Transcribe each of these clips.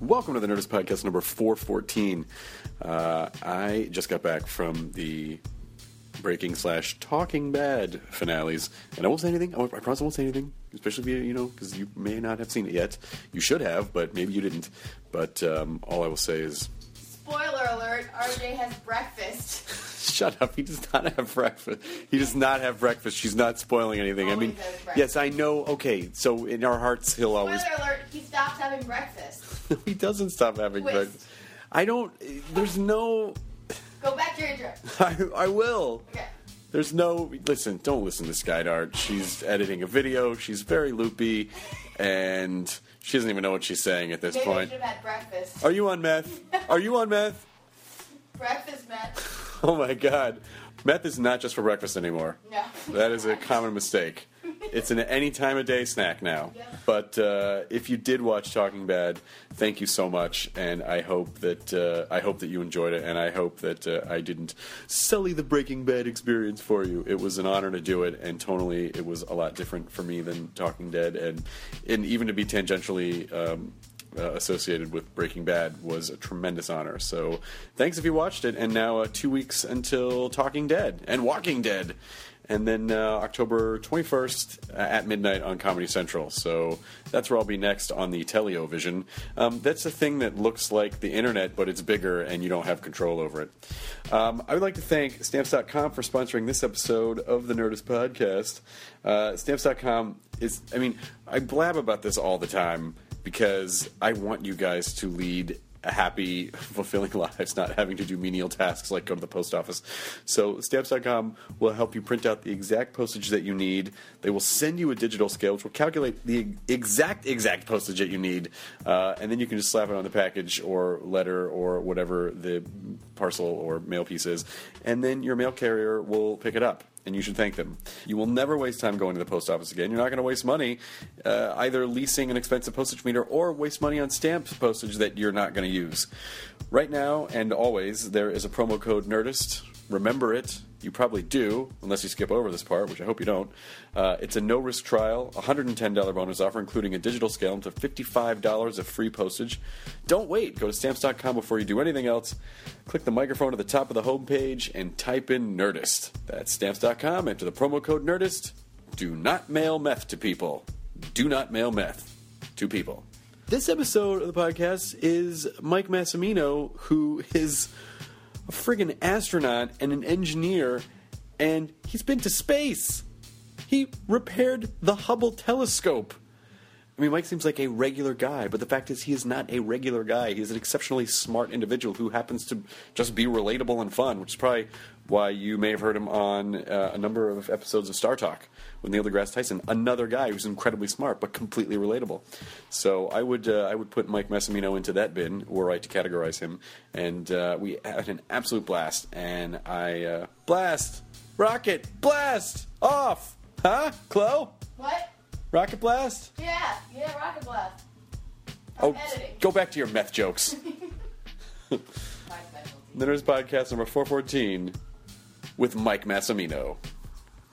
Welcome to the Nerdist Podcast number 414. Uh, I just got back from the Breaking slash Talking Bad finales, and I won't say anything. I, won't, I promise I won't say anything, especially if you, you know, because you may not have seen it yet. You should have, but maybe you didn't. But um, all I will say is Spoiler alert, RJ has breakfast. Shut up. He does not have breakfast. He does not have breakfast. She's not spoiling anything. I mean, yes, I know. Okay, so in our hearts, he'll always. Spoiler alert, he stops having breakfast. he doesn't stop having Twist. breakfast. I don't. There's no. Go back to your intro. I, I will. Okay. There's no. Listen, don't listen to Skydart. She's editing a video. She's very loopy, and she doesn't even know what she's saying at this Maybe I point. should have had breakfast. Are you on meth? Are you on meth? Breakfast, man. Oh my god. Meth is not just for breakfast anymore. No. That is a common mistake. It's an any time of day snack now. But uh, if you did watch Talking Bad, thank you so much, and I hope that uh, I hope that you enjoyed it, and I hope that uh, I didn't sully the Breaking Bad experience for you. It was an honor to do it, and tonally, it was a lot different for me than Talking Dead, and and even to be tangentially. Um, uh, associated with Breaking Bad was a tremendous honor. So, thanks if you watched it. And now, uh, two weeks until Talking Dead and Walking Dead, and then uh, October 21st uh, at midnight on Comedy Central. So that's where I'll be next on the Television. Um, that's a thing that looks like the internet, but it's bigger, and you don't have control over it. Um, I would like to thank Stamps.com for sponsoring this episode of the Nerdist Podcast. Stamps.com is, I mean, I blab about this all the time because I want you guys to lead happy, fulfilling lives, not having to do menial tasks like go to the post office. So, stamps.com will help you print out the exact postage that you need. They will send you a digital scale, which will calculate the exact, exact postage that you need. Uh, and then you can just slap it on the package or letter or whatever the parcel or mail piece is. And then your mail carrier will pick it up and you should thank them. You will never waste time going to the post office again. You're not going to waste money uh, either leasing an expensive postage meter or waste money on stamped postage that you're not going to use. Right now and always, there is a promo code NERDIST. Remember it. You probably do, unless you skip over this part, which I hope you don't. Uh, it's a no risk trial, $110 bonus offer, including a digital scale, up to $55 of free postage. Don't wait. Go to stamps.com before you do anything else. Click the microphone at the top of the homepage and type in Nerdist. That's stamps.com. Enter the promo code Nerdist. Do not mail meth to people. Do not mail meth to people. This episode of the podcast is Mike Massimino, who is a friggin' astronaut and an engineer, and he's been to space. He repaired the Hubble telescope. I mean, Mike seems like a regular guy, but the fact is, he is not a regular guy. He's an exceptionally smart individual who happens to just be relatable and fun, which is probably why you may have heard him on uh, a number of episodes of Star Talk with Neil deGrasse Tyson. Another guy who's incredibly smart but completely relatable. So I would uh, I would put Mike Massimino into that bin, were I to categorize him. And uh, we had an absolute blast. And I uh, blast rocket blast off, huh, Chloe? What? Rocket blast. Yeah, yeah, rocket blast. I'm Oh, editing. go back to your meth jokes. Nerds Podcast number 414 with Mike Massimino.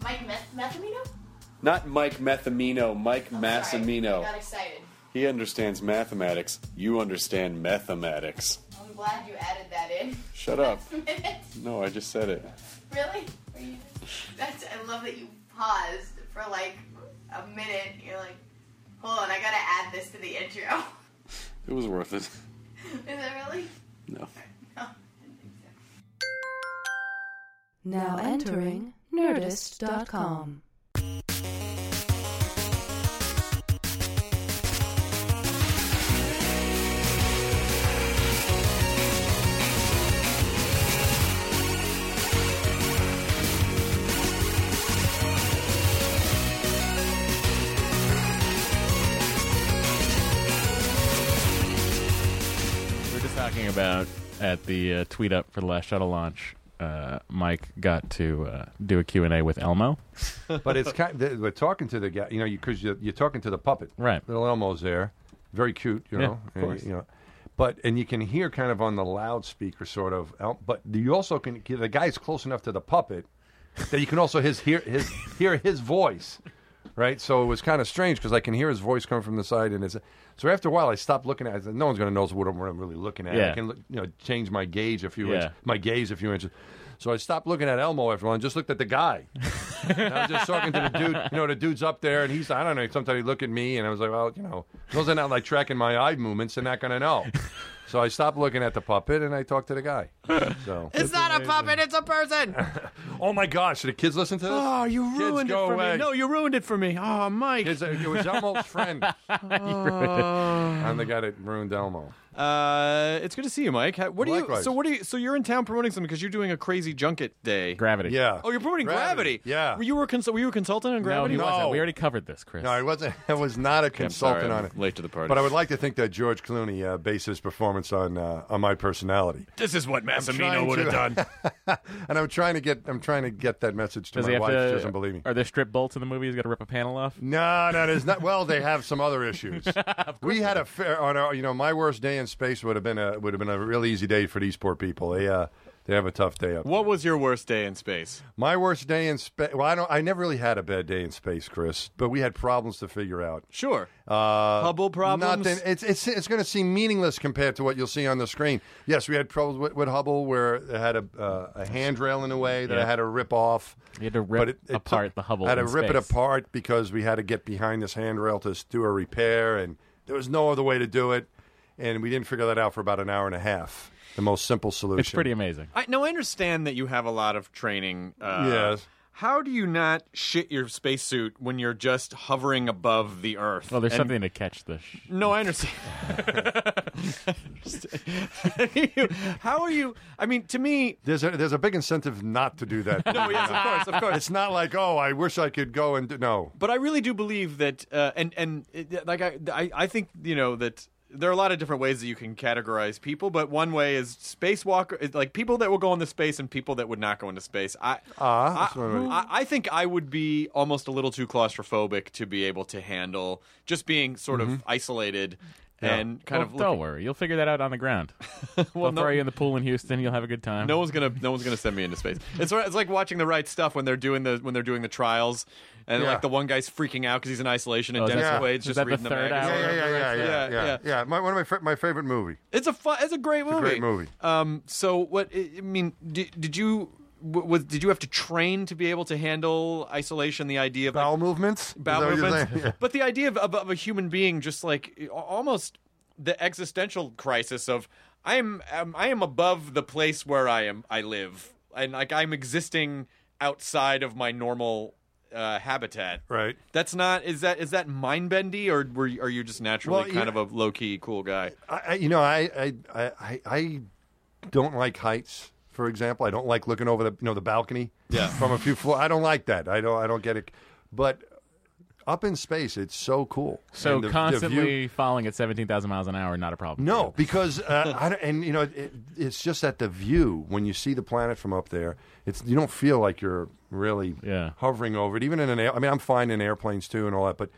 Mike Methamino? Not Mike Methamino, Mike Sorry, Massimino. I got excited. He understands mathematics. You understand mathematics. I'm glad you added that in. Shut up. Minute. No, I just said it. really? Are that's, I love that you paused for like a minute. You're like, hold on, I gotta add this to the intro. It was worth it. Is it really? No. No. Now entering Nerdist.com. at the uh, tweet up for the last shuttle launch. Uh, Mike got to uh, do a Q and A with Elmo. but it's kind. Of, we're talking to the guy, you know, because you, are you're talking to the puppet. Right. Little Elmo's there, very cute, you know, Yeah, of course. and, you know, but and you can hear kind of on the loudspeaker, sort of. But you also can. The guy's close enough to the puppet that you can also his hear his hear his voice. Right, so it was kind of strange because I can hear his voice coming from the side, and it's so after a while I stopped looking at. it. I said, "No one's going to know what I'm, what I'm really looking at." Yeah. I can, look, you know, change my gauge a few Yeah. inches, my gaze a few inches. So I stopped looking at Elmo after a while and just looked at the guy. And I was just talking to the dude. You know, the dude's up there, and he's I don't know. Sometimes he look at me, and I was like, well, you know, those are not like tracking my eye movements. They're not going to know. So I stopped looking at the puppet, and I talked to the guy. So It's not a puppet, it's a person. oh my gosh, did the kids listen to this? Oh, you Kids, ruined it for away. me. No, you ruined it for me. Oh, Mike. Kids, it was Elmo's friend. I'm the guy that ruined Elmo. Uh, it's good to see you, Mike. How- What do you? Likewise. So what do you? So you're in town promoting something because you're doing a crazy junket day. Gravity. Yeah. Oh, you're promoting Gravity. Gravity, yeah. Were you were cons- were you a consultant on No, Gravity? he No. wasn't. We already covered this, Chris. No, I wasn't. I was not a I'm sorry, consultant I'm on it. late to the party. But I would like to think that George Clooney uh, based his performance on uh, on my personality. This is what trying Massimino would have done. and I'm trying to get I'm trying to get that message to Does my have wife. to? She doesn't believe me. Are there strip bolts in the movie? He's got to rip a panel off. No, no, there's not. Well, they have some other issues. we had a fair on our, you know, my worst day in space would have been a would have been a real easy day for these poor people. They uh they have a tough day up. what was your worst day in space? My worst day in space. Well, I don't. I never really had a bad day in space, Chris. But we had problems to figure out. Sure. Uh, Hubble problems? Nothing. It's it's it's going to seem meaningless compared to what you'll see on the screen. Yes, we had problems with, with Hubble where it had a uh, a handrail in a way that Yeah. I had to rip off. You had to rip But it- it apart took- the Hubble. I had to in rip it apart because we had to get behind this handrail to do a repair, and there was no other way to do it, and we didn't figure that out for about an hour and a half. The most simple solution. It's pretty amazing. I no, I understand that you have a lot of training. Uh, Yes. How do you not shit your spacesuit when you're just hovering above the Earth? Well, there's And- something to catch the. Sh- No, I understand. How are you? I mean, to me, There's a there's a big incentive not to do that. no, yes, of course, of course. It's not like oh, I wish I could go and do, no. But I really do believe that, uh, and and it, like I, I, I think you know that there are a lot of different ways that you can categorize people. But one way is spacewalker, is like people that will go into space and people that would not go into space. I, Ah, I, that's one way. I, I think I would be almost a little too claustrophobic to be able to handle just being sort of isolated and kind Well, of don't looking- worry, you'll figure that out on the ground. Well, They'll no- throw you in the pool in Houston. You'll have a good time. No one's gonna, no one's gonna send me into space. It's it's like watching the right stuff when they're doing the when they're doing the trials, and Yeah. like the one guy's freaking out because he's in isolation, and Oh, is Dennis that- Quaid's is just that the reading the, third magazine. hour? Yeah, yeah, yeah, yeah, Yeah, yeah, yeah. yeah. My, one of my fa- my favorite movie. It's a fun, it's a great movie. great movie. Um, so what? I I mean, did, did you w- was did you have to train to be able to handle isolation? The idea of like, Bowel movements. Is bowel that what you're movements, saying? but the idea of, of, of a human being just like a- almost the existential crisis of I am um, I am above the place where I am I live and like I'm existing outside of my normal uh, habitat. Right. That's not is that is that mind bendy or were you, are you just naturally Well, kind yeah. of a low key cool guy? I, I- you know, I, I, I, I- I don't like heights. For example, I don't like looking over the, you know, the balcony. Yeah. From a few floors. I don't like that. I don't. I don't get it. But up in space, it's so cool. So And the- the constantly view- falling at 17,000 miles an hour, not a problem. No, because uh, I don't, and you know it, it's just that the view when you see the planet from up there, it's you don't feel like you're really Yeah. hovering over it. Even in an, I mean, I'm fine in airplanes too and all that, but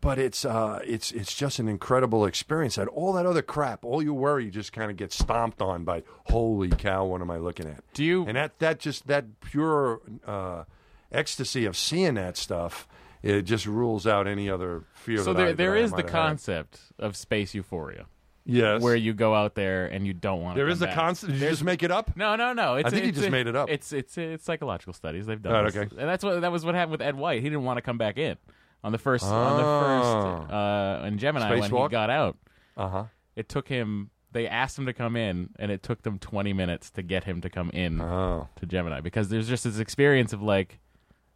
but it's uh, it's it's just an incredible experience. That all that other crap, all you worry, just kind of gets stomped on by. Holy cow! What am I looking at? Do you- And that that just that pure uh, ecstasy of seeing that stuff. It just rules out any other fear. So that there, I, there is the have had. concept of space euphoria, Yes, where you go out there and you don't want to. there is a back. concept. Did you just make it up? No, no, no. It's, I think he it's just a- made it up. It's it's it's psychological studies they've done. Oh, this. okay. and that's what that was what happened with Ed White. He didn't want to come back in on the first on Oh. the first uh, in Gemini when he got out. Uh huh. It took him they asked him to come in, and it took them 20 minutes to get him to come in Oh. to Gemini because there's just this experience of like,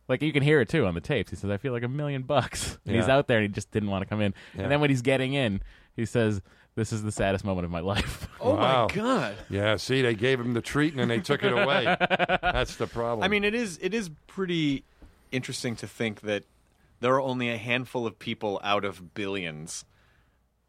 like you can hear it too on the tapes. He says, "I feel like a million bucks," and he's out there and he just didn't want to come in. Yeah. And then when he's getting in, he says, "This is the saddest moment of my life." Oh Wow. my god. Yeah, see, they gave him the treat and then they took it away. That's the problem. I mean, it is it is pretty interesting to think that there are only a handful of people out of billions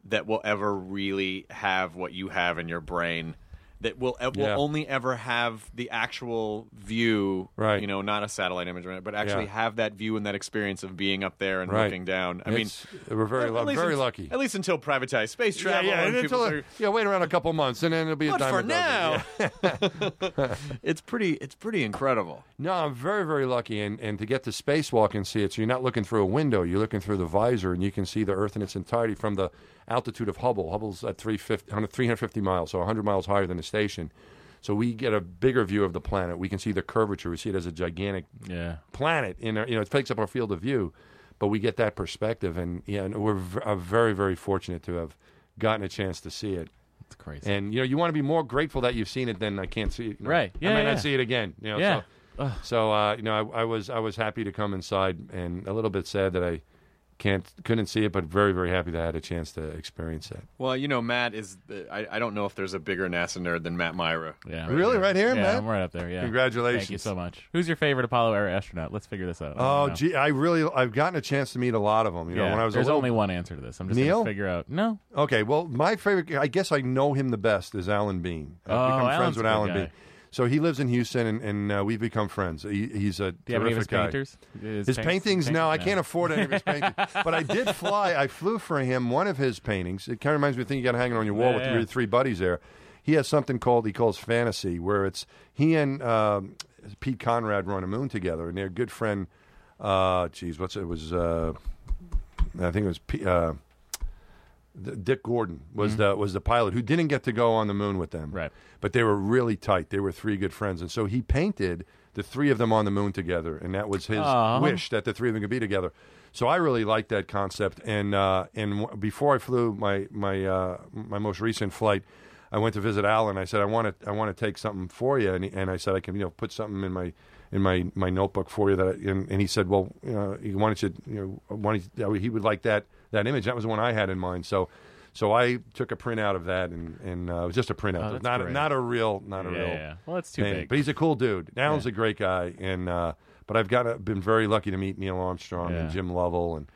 that will ever really have what you have in your brain. That will will Yeah. only ever have the actual view, Right. You know, not a satellite image, but actually Yeah. have that view and that experience of being up there and Right. looking down. I It's- we're very, lu- very un- lucky. At least until privatized space travel. yeah, and until, are- yeah, wait around a couple months and then it'll be a but dime for a dozen. now, Yeah. it's pretty. It's pretty incredible. No, I'm very, very lucky, and, and to get to spacewalk and see it, so you're not looking through a window, you're looking through the visor, and you can see the Earth in its entirety from the altitude of Hubble. Hubble's at 350, 350 miles, so 100 miles higher than the station. So we get a bigger view of the planet. We can see the curvature. We see it as a gigantic yeah. planet. In our, you know, it takes up our field of view, but we get that perspective, and yeah, and we're v- uh, very, very fortunate to have gotten a chance to see it. It's crazy. And you know, you want to be more grateful that you've seen it than I can't see it. you know. Right. Yeah, I might yeah. not see it again. You know, Yeah. So, so uh, you know, I, I was I was happy to come inside, and a little bit sad that I can't couldn't see it, but very very happy that I had a chance to experience it. Well, you know, Matt is. The, I, I don't know if there's a bigger NASA nerd than Matt Mira. Yeah. Really, right here, yeah, Matt? I'm right up there. Yeah. Congratulations. Thank you so much. Who's your favorite Apollo era astronaut? Let's figure this out. I Oh, don't gee, I really I've gotten a chance to meet a lot of them. You know, yeah. when I was There's a little, only one answer to this. I'm just Neil? gonna figure out. No. Okay, well, my favorite, I guess I know him the best, is Alan Bean. I've Oh, become Alan's friends a with good Alan guy. Bean. So he lives in Houston, and, and uh, we've become friends. He, he's a Do you any of his terrific guy. painters? His, paint- paintings, no, I can't afford any of his paintings. but I did fly. I flew for him one of his paintings. It kind of reminds me of the thing you got hanging on your wall Yeah, with yeah. your three buddies there. He has something called he calls fantasy, where it's he and um, Pete Conrad run a moon together, and their good friend. Uh, geez, what's it was? Uh, I think it was. P, uh, Dick Gordon was the was the pilot who didn't get to go on the moon with them. Mm-hmm. Right. But they were really tight. They were three good friends, and so he painted the three of them on the moon together, and that was his Aw. wish that the three of them could be together. So I really liked that concept. And uh, and w- before I flew my my uh, my most recent flight, I went to visit Alan. I said I want to I want to take something for you, and, he, and I said I can you know put something in my in my, my notebook for you that I, and, and he said well you know why don't you you know you, he would like that that image that was the one I had in mind so. So I took a printout of that, and, and uh, it was just a printout, Oh, not a, not a real, not a Yeah, real. yeah. Well, it's too painting. big. But he's a cool dude. Alan's Yeah. a great guy, and uh, but I've got been very lucky to meet Neil Armstrong and Jim Lovell and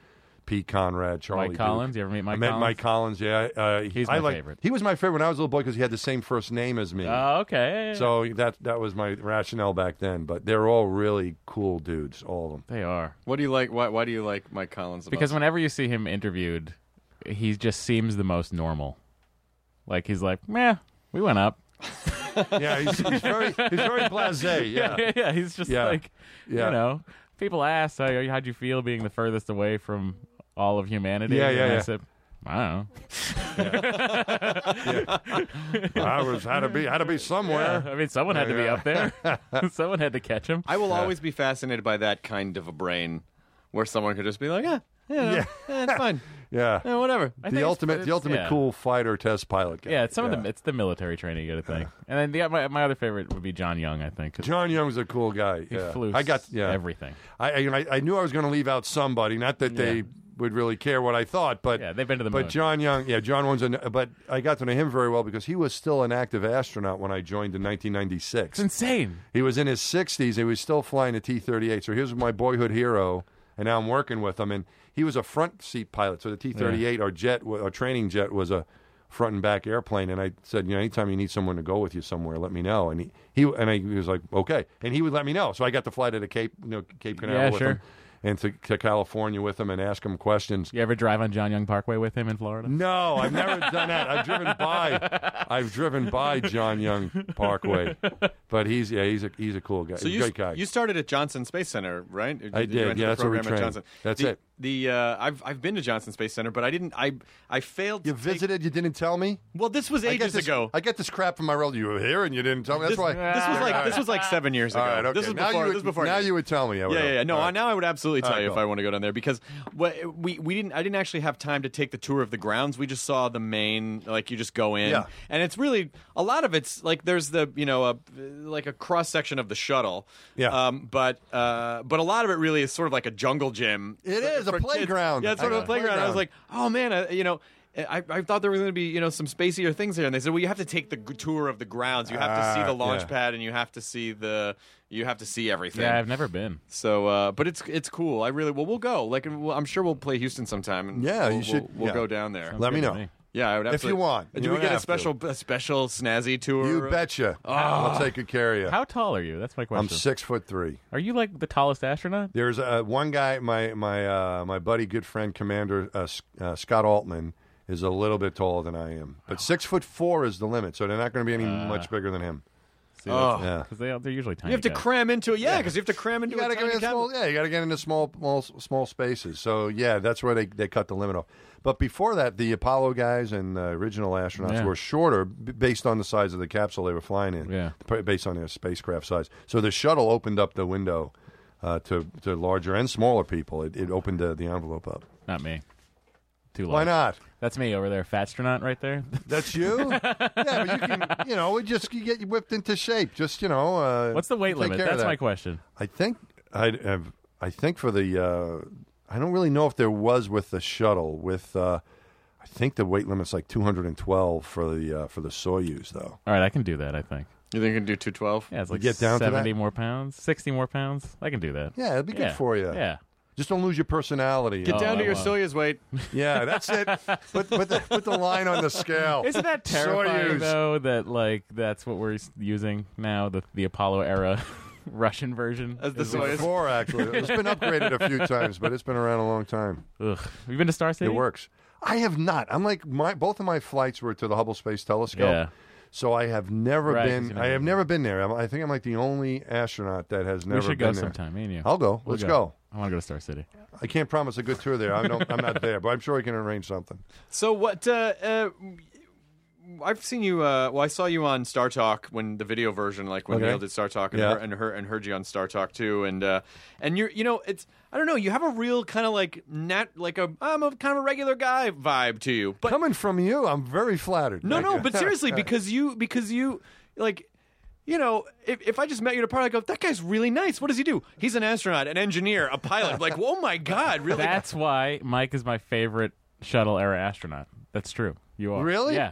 Pete Conrad, Charlie Mike Duke. Collins? You ever meet Mike I met Collins? Mike Collins. Yeah, uh, He's I my like- favorite. He was my favorite when I was a little boy because he had the same first name as me. Oh, okay. Yeah, yeah, yeah. So that that was my rationale back then. But they're all really cool dudes, all of them. they are What do you like? Why, why do you like Mike Collins? The because most? whenever you see him interviewed, he just seems the most normal. Like he's like, meh, we went up. Yeah, he's, he's very he's very blasé. Yeah, yeah, he's just Yeah. like, Yeah. you know, people ask, how, how'd you feel being the furthest away from all of humanity? Yeah, yeah, and I yeah. said, I don't know. I was had to be had to be somewhere. I mean, someone had to be Yeah. up there. someone had to catch him. I will always be fascinated by that kind of a brain, where someone could just be like, yeah, yeah, Yeah. yeah it's fine, Yeah, yeah, whatever. I the ultimate it's- the ultimate yeah. cool fighter test pilot guy. Yeah, it's some of the it's the military training you got to think. And then the, my my other favorite would be John Young. I think 'cause John Young's a cool guy. he yeah. flew I got yeah everything. I, I I knew I was going to leave out somebody. Not that they Yeah. Would really care what I thought, but Yeah, they've been to the moon. but. John Young, yeah, John was an. But I got to know him very well because he was still an active astronaut when I joined in 1996. It's insane. He was in his 60s. He was still flying a T-38. So here's my boyhood hero, and now I'm working with him. And he was a front seat pilot. So the T-38, our jet, our training jet, was a front and back airplane. And I said, you know, anytime you need someone to go with you somewhere, let me know. And he, he and I, he was like, okay. And he would let me know. So I got to fly to the Cape, you know, Cape Canaveral Yeah, with sure. him, and to, to California with him, and ask him questions. You ever drive on John Young Parkway with him in Florida? No, I've never done that. I've driven by, I've driven by John Young Parkway, but he's yeah, he's a he's a cool guy. So He's a you great guy. you started at Johnson Space Center, right? Or I you did, yeah, that's where we program at trained. Johnson. That's the, it. The uh, I've I've been to Johnson Space Center, but I didn't. I I failed. You to take- visited, you didn't tell me. Well, this was I ages this, ago. I get this crap from my relative. You were here and you didn't tell me. That's this, why. this was like this was like seven years ago. All right, okay. This was now before. you would, this before. now you would tell me. I would yeah, yeah, yeah. No, right. now I would absolutely tell right, you go. if I want to go down there because what, we we didn't I didn't actually have time to take the tour of the grounds. We just saw the main like you just go in Yeah. and it's really a lot of it's like there's the you know a like a cross section of the shuttle. Yeah. Um, but uh, but a lot of it really is sort of like a jungle gym. It is, a kids. playground. Yeah, it's sort of a Yeah. playground. I was like, oh man, I, you know. I, I thought there was going to be you know some spacier things here, and they said, well, you have to take the g- tour of the grounds. You have to see Ah, the launch yeah. pad, and you have to see the you have to see everything. Yeah, I've never been. So, uh, but it's it's cool. I really well, we'll go. Like, we'll, I'm sure we'll play Houston sometime. And Yeah, we'll, you should- We'll, we'll yeah. go down there. Let me know. me. Yeah, I would If you want. Do You we don't get a have to. special a special snazzy tour? You betcha. I'll take good care of you. How tall are you? That's my question. I'm six foot three. Are you like the tallest astronaut? There's uh, one guy, my my uh, my buddy, good friend, Commander uh, S- uh, Scott Altman, is a little bit taller than I am, but six foot four is the limit. So they're not going to be any much bigger than him. See, Oh. that's- Yeah. 'cause they, they're usually tiny. You have to guys. cram into it. Yeah, because you have to cram into You got to a get tiny into small, yeah. You got to get into small, small, small spaces. So yeah, that's where they, they cut the limit off. But before that, the Apollo guys and uh, original astronauts Yeah. were shorter b- based on the size of the capsule they were flying in. Yeah. p- based on their spacecraft size. So the shuttle opened up the window uh, to to larger and smaller people. It, it opened the, the envelope up. Not me. Too low. Why not? That's me over there, fat astronaut right there. That's you. yeah, but you can, you know, it just you get whipped into shape. Just you know, uh, What's the weight limit? That's that. my question. I think I have. I think for the. Uh, I don't really know if there was with the shuttle. With uh, I think the weight limit's like 212 for the uh, for the Soyuz though. All right, I can do that. I think. You think you can do two twelve? Yeah, it's like get down to that? seventy more pounds, sixty more pounds. I can do that. Yeah, it'd be good for you. Yeah. Just don't lose your personality. Get Oh, down to I your won't. Soyuz weight. Yeah, that's it. put, put, the, put the line on the scale. Isn't that terrifying Soyuz. though? That like that's what we're s- using now, the the Apollo era Russian version. As the Is Soyuz. Before actually, it's been upgraded a few times, but it's been around a long time. Ugh. Have you been to Star City? It works. I have not. I'm like my both of my flights were to the Hubble Space Telescope. Yeah. So I have never Right, 'cause been. I have never been there. I'm, I think I'm like the only astronaut that has never we should been go there. sometime. Me and you. I'll go. We'll Let's go. I want to go to Star City. I can't promise a good tour there. I don't. I'm not there, but I'm sure we can arrange something. So what? Uh, uh, I've seen you. Uh, well, I saw you on Star Talk when the video version, like when Okay. Neil did Star Talk, and, Yeah. her, and her and heard you on Star Talk too. And uh, and you're, you know, it's I don't know. You have a real kind of like nat, like a I'm a kind of a regular guy vibe to you. But Coming from you, I'm very flattered. no, no. But seriously, because you because you like. You know, if, if I just met you at a party, I go, that guy's really nice. What does he do? He's an astronaut, an engineer, a pilot. like, oh my God, really? That's why Mike is my favorite shuttle era astronaut. That's true. You are Really? Yeah.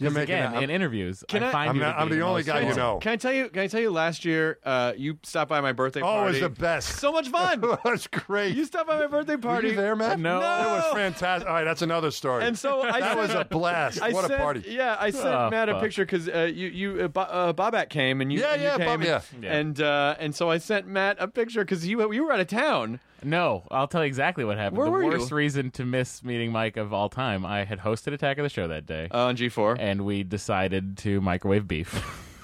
You're 'Cause making again, in interviews, Can I- find I'm you not- I'm be the only guy you awesome. know. Can I tell you? Can I tell you? Last year, uh, you stopped by my birthday Oh, party. it was the best. So much fun. That's great. you stopped by my birthday Were party. you there, Matt? No. It was fantastic. All right, that's another story. And so I that sent, was a blast. I what sent, a party. Yeah, I sent Oh, Matt a picture because uh, you you uh, uh, Bobak came and you Yeah, and you yeah, came Bob- and, yeah. Yeah. and uh, and so I sent Matt a picture because you you were out of town. No, I'll tell you exactly what happened. Where the were you? worst reason to miss meeting Mike of all time. I had hosted Attack of the Show that day, Uh, on G four. and we decided to microwave beef.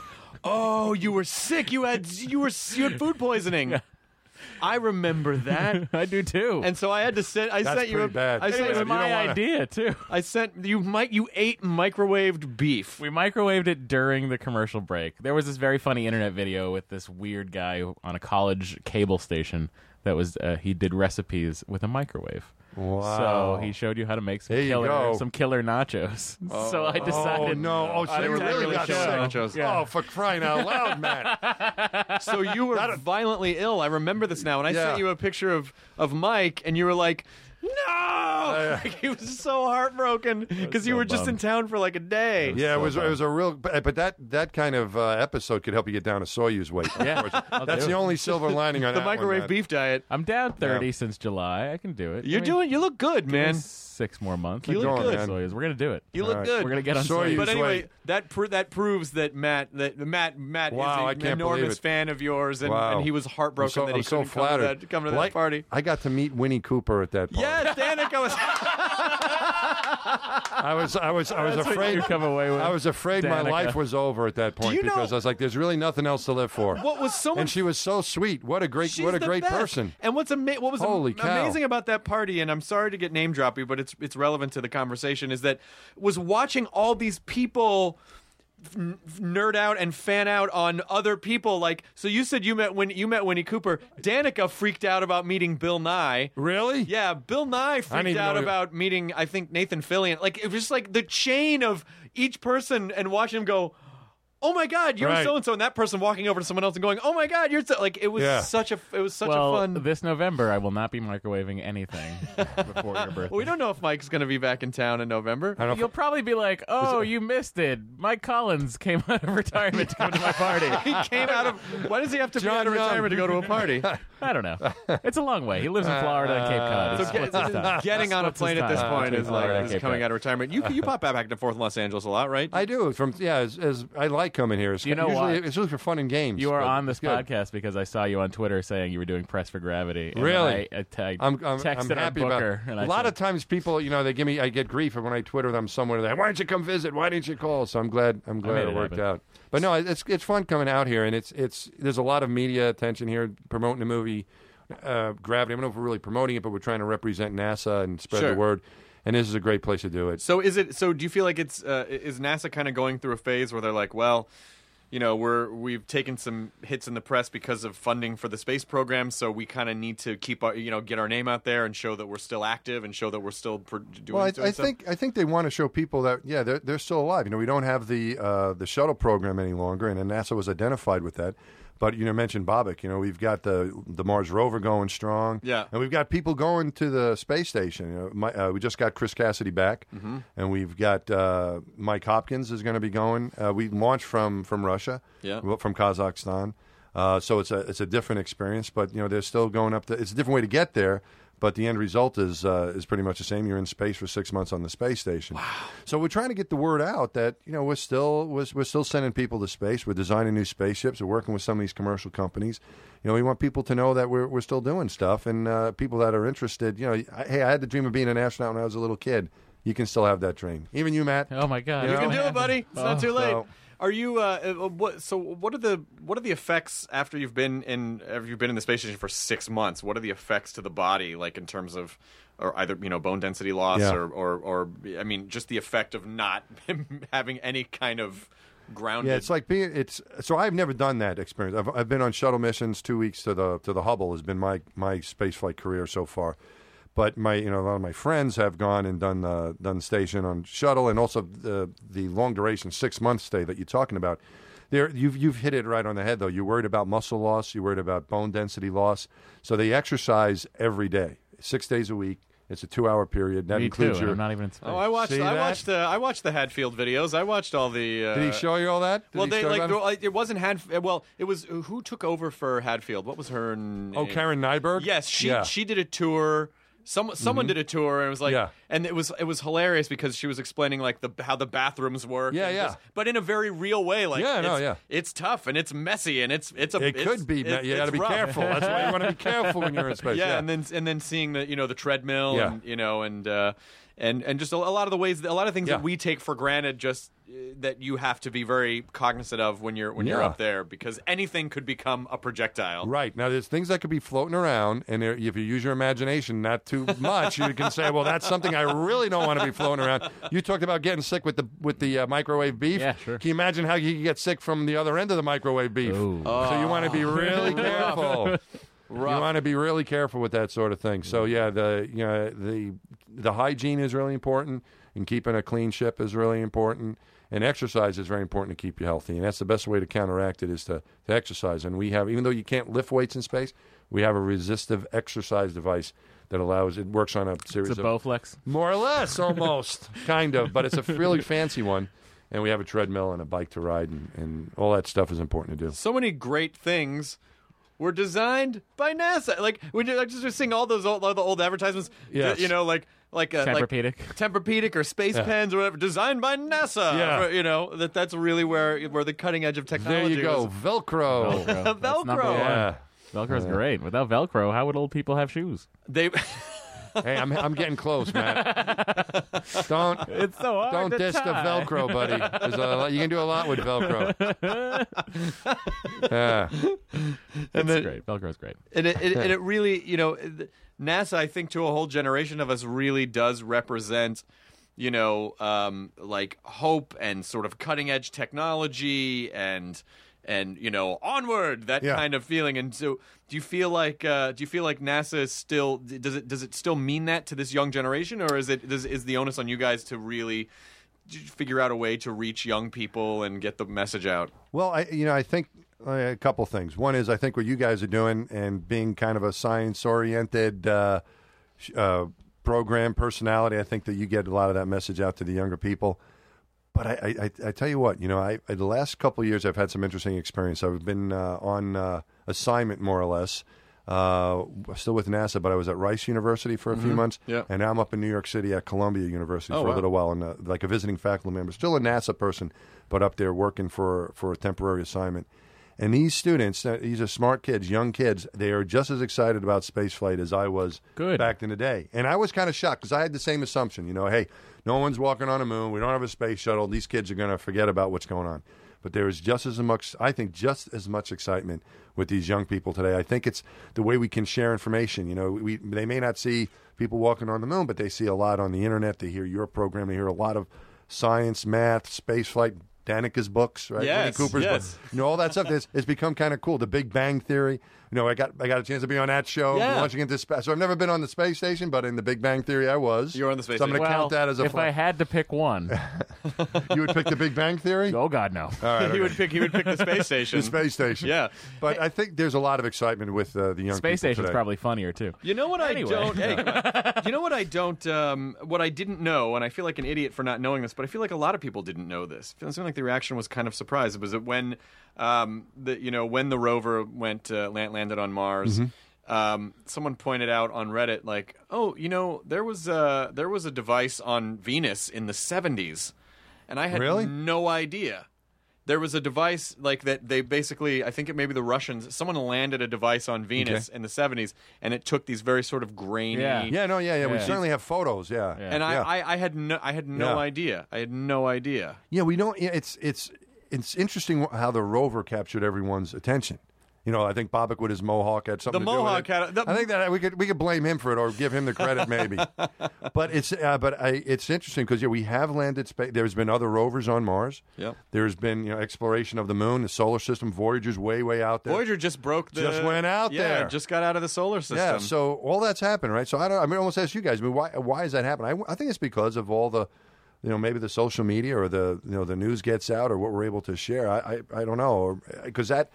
Oh, you were sick. You had you were you had food poisoning. I remember that. I do too. And so I had to send. I That's sent you. A, pretty bad. I And sent it you was a- you my wanna- idea too. I sent you. Mike, you ate microwaved beef. We microwaved it during the commercial break. There was this very funny internet video with this weird guy on a college cable station that was uh, he did recipes with a microwave. Wow. So he showed you how to make some There you killer go. some killer nachos. so I decided Oh no! Oh, so on you Attack of really the got Show. sick. Nachos. Yeah. Oh, for crying out loud, Matt! So you were violently ill. I remember this now. And I Yeah. sent you a picture of, of Mike, and you were like, no! Like, he was so heartbroken because you so were just in town for like a day. Yeah, it So was. It was a real. But, but that that kind of uh, episode could help you get down to Soyuz weight. Yeah, that's the only silver lining on The that one, microwave Matt. beef diet. I'm down 30 since July. I can do it. You're Give me- doing. You look good, give me man. Six more months. You I can look do good. it. We're gonna do it. You look All right. good. We're gonna get on Soyuz Soyuz. But anyway, weight. that pro- that proves that Matt that Matt Matt Wow, I is an can't believe enormous it. fan of yours, and, Wow. and he was heartbroken I'm so, that he I'm so couldn't come to flattered. that, come to that Well, I- party. I got to meet Winnie Cooper at that party. Yes, Danica was. I was, I was, I was That's what afraid. you come away with. I was afraid my Danica. life was over at that point you know- because I was like, "There's really nothing else to live for." What was so much and she was so sweet. What a great, She's what a the great best. person. And what's ama- what was am- Holy cow. amazing about that party, and I'm sorry to get name droppy, but it's it's relevant to the conversation, is that was watching all these people nerd out and fan out on other people. Like, so you said you met when you met Winnie Cooper. Danica freaked out about meeting Bill Nye. Really? Yeah, Bill Nye freaked out about meeting. I think Nathan Fillion. Like, it was just like the chain of each person and watching him go. Oh my God, you're Right. so and so, and that person walking over to someone else and going, "Oh my God, you're so like." It was Yeah. such a, it was such well, a fun. this November I will not be microwaving anything before your birthday. Well, we don't know if Mike's going to be back in town in November. I don't You'll probably be like, "Oh, you missed it. Mike Collins came out of retirement to come to my party." he came out of. Why does he have to be John out of Young. retirement to go to a party? I don't know. It's a long way. He lives in Florida and Cape Cod. He So splits get- his time. getting on a Splits his plane at this time point between is Florida like and is Cape coming Cod. out of retirement. You you pop back to Fourth Los Angeles a lot, right? I do. From yeah, as, as I like coming here. It's You know usually, what? It's usually for fun and games. You are on this podcast because I saw you on Twitter saying you were doing press for Gravity. And Really? I, I, I I'm, I'm, texted I'm happy our about booker, and I A lot said, of times, people, you know, they give me, I get grief when I Twitter them somewhere. They're like, "Why didn't you come visit? Why didn't you call?" So I'm glad, I'm glad it, it worked happen. out. But no, it's it's fun coming out here, and it's it's there's a lot of media attention here promoting the movie uh, Gravity. I don't know if we're really promoting it, but we're trying to represent NASA and spread Sure. the word. And this is a great place to do it. So is it? So do you feel like it's uh, is NASA kind of going through a phase where they're like, well, you know, we're we've taken some hits in the press because of funding for the space program, so we kind of need to keep our you know get our name out there and show that we're still active and show that we're still pro- doing. Well, I, doing I think I think they want to show people that yeah they're they're still alive. You know, we don't have the uh, the shuttle program any longer, and, NASA was identified with that. But you know, mentioned Bobak. You know, we've got the the Mars rover going strong. Yeah. and we've got people going to the space station. You know, my, uh, we just got Chris Cassidy back, Mm-hmm. and we've got uh, Mike Hopkins is going to be going. Uh, we launched from from Russia, Yeah. from Kazakhstan. Uh, so it's a it's a different experience, but you know they're still going up. To, it's a different way to get there, but the end result is uh, is pretty much the same. You're in space for six months on the space station. Wow. So we're trying to get the word out that you know we're still we're, we're still sending people to space. We're designing new spaceships. We're working with some of these commercial companies. You know, we want people to know that we're we're still doing stuff, and uh, people that are interested. You know, I, hey, I had the dream of being an astronaut when I was a little kid. You can still have that dream. Even you, Matt. "Oh my God, You know? can do it, buddy. It's not too late. So- Are you? Uh, uh, what? So what are the what are the effects after you've been in Have you've been in the space station for six months? What are the effects to the body, like in terms of, or either you know bone density loss, Yeah. or, or or I mean just the effect of not having any kind of grounded. Yeah, it's like being it's so I've never done that experience. I've, I've been on shuttle missions. Two weeks to the to the Hubble has been my my spaceflight career so far. But my you know a lot of my friends have gone and done the done station on shuttle and also the the long duration six month stay that you're talking about. There you've you've hit it right on the head though. You're worried about muscle loss. You're worried about bone density loss. So they exercise every day, six days a week. It's a two hour period. That me too." includes And your. I'm not even in space. Oh, I watched. See I that? watched. Uh, I watched the Hadfield videos. I watched all the. Uh, Did he show you all that? Did well, they like, them? it wasn't Had. Well, it was who took over for Hadfield. What was her name? oh, Karen Nyberg. Yes, she Yeah. She did a tour. Some someone did a tour and it was like, Yeah. and it was it was hilarious because she was explaining like the how the bathrooms work. Yeah, and yeah. just- but in a very real way. Like, Yeah, no, it's, yeah. it's tough and it's messy and it's it's a It it's- could be. it- you got to it's be rough. careful. That's why you want to be careful when you're in space. yeah, Yeah, and then and then seeing the you know the treadmill Yeah. and you know and uh, and and just a, a lot of the ways a lot of things Yeah. that we take for granted just that you have to be very cognizant of when you're when you're up there because anything could become a projectile. Right now, there's things that could be floating around, and if you use your imagination, not too much, you can say, "Well, that's something I really don't want to be floating around." You talked about getting sick with the with the uh, microwave beef. Yeah, sure. Can you imagine how you could get sick from the other end of the microwave beef? Ooh. So you want to be really careful. You want to be really careful with that sort of thing. So yeah, the you know the the hygiene is really important, and keeping a clean ship is really important, and exercise is very important to keep you healthy. And that's the best way to counteract it is to, to exercise. And we have, even though you can't lift weights in space, we have a resistive exercise device that allows it works on a series It's a of Bowflex. more or less, almost, kind of, but it's a really fancy one. And we have a treadmill and a bike to ride, and, and all that stuff is important to do. so many great things were designed by NASA. Like when you're just just seeing all those old, all the old advertisements, Yes. you know, like like uh, like Tempur-Pedic. Tempur-Pedic or Space Yeah. Pens or whatever, designed by NASA. Yeah. you know that that's really where where the cutting edge of technology. There technology. you go, was. Velcro. Velcro. That's number Velcro. one. Yeah. Velcro's great. Without Velcro, how would old people have shoes? They Hey, I'm I'm getting close, Matt. Don't It's so hard. don't to diss the. Velcro, buddy. A lot, you can do a lot with Velcro. Yeah. It's great. Velcro's great. and it, it and it really you know th- NASA I think to a whole generation of us really does represent you know, um, like hope and sort of cutting edge technology and and you know onward that Yeah. kind of feeling. And so, do you feel like uh, do you feel like NASA is still does it does it still mean that to this young generation, or is it does, is the onus on you guys to really figure out a way to reach young people and get the message out? Well, I you know I think a couple things. One is I think what you guys are doing and being kind of a science oriented uh, uh, program personality. I think that you get a lot of that message out to the younger people. But I, I, I- tell you what, you know, I, I the last couple of years I've had some interesting experience. I've been uh, on uh, assignment more or less. Uh, still with NASA, but I was at Rice University for a few Mhm. months, Yeah. and now I'm up in New York City at Columbia University Oh, for wow. a little while, and uh, like a visiting faculty member, still a NASA person, but up there working for for a temporary assignment. And these students, these are smart kids, young kids. They are just as excited about space flight as I was Good. back in the day. And I was kind of shocked because I had the same assumption. You know, hey, no one's walking on the moon. We don't have a space shuttle. These kids are going to forget about what's going on. But there is just as much, I think, just as much excitement with these young people today. I think it's the way we can share information. You know, we they may not see people walking on the moon, but they see a lot on the internet. They hear your program. They hear a lot of science, math, space flight. Danica's books, right? Yes, Cooper's yes. books. You know, all that stuff. It's, it's become kind of cool. The Big Bang Theory. You know, I got I got a chance to be on that show, Yeah. launching into space. So I've never been on the space station, but in the Big Bang Theory, I was. You're on the space So I'm going to well, count that as a. if flight. I had to pick one, you would pick the Big Bang Theory. oh God, no. All right, he would pick he would pick the space station. the space station. Yeah. but I think there's a lot of excitement with uh, the young Space people station's today. probably funnier too. You know what Anyway. I don't. Hey, you know what I don't. Um, what I didn't know, and I feel like an idiot for not knowing this, but I feel like a lot of people didn't know this. It feels like the reaction was kind of surprised. Was it when um, the you know when the rover went uh, land, landed on Mars? Mm-hmm. Um, someone pointed out on Reddit, like, oh, you know, there was a there was a device on Venus in the '70s, and I had Really? no idea. There was a device like that. They basically, I think it may be the Russians. Someone landed a device on Venus in the '70s, and it took these very sort of grainy. Yeah. Yeah, no, yeah, yeah. We Yeah. certainly have photos. Yeah, Yeah. And I, yeah. I, I had no, I had no Yeah. idea. I had no idea. Yeah, we don't. Yeah, it's it's it's interesting how the rover captured everyone's attention. You know, I think Bobak with his mohawk had something The to do mohawk with it. had- the- I think that we could we could blame him for it or give him the credit maybe. but it's uh, but I, it's interesting because yeah, we have landed space. There's been other rovers on Mars. Yeah. There's been you know exploration of the moon, the solar system. Voyager's way way out there. Voyager just broke the. Just went out yeah, there. Just got out of the solar system. Yeah, so all that's happened, right? So I don't. I mean, I almost ask you guys. I mean, why why is that happening? I, I think it's because of all the, you know, maybe the social media or the you know the news gets out or what we're able to share. I I, I don't know because that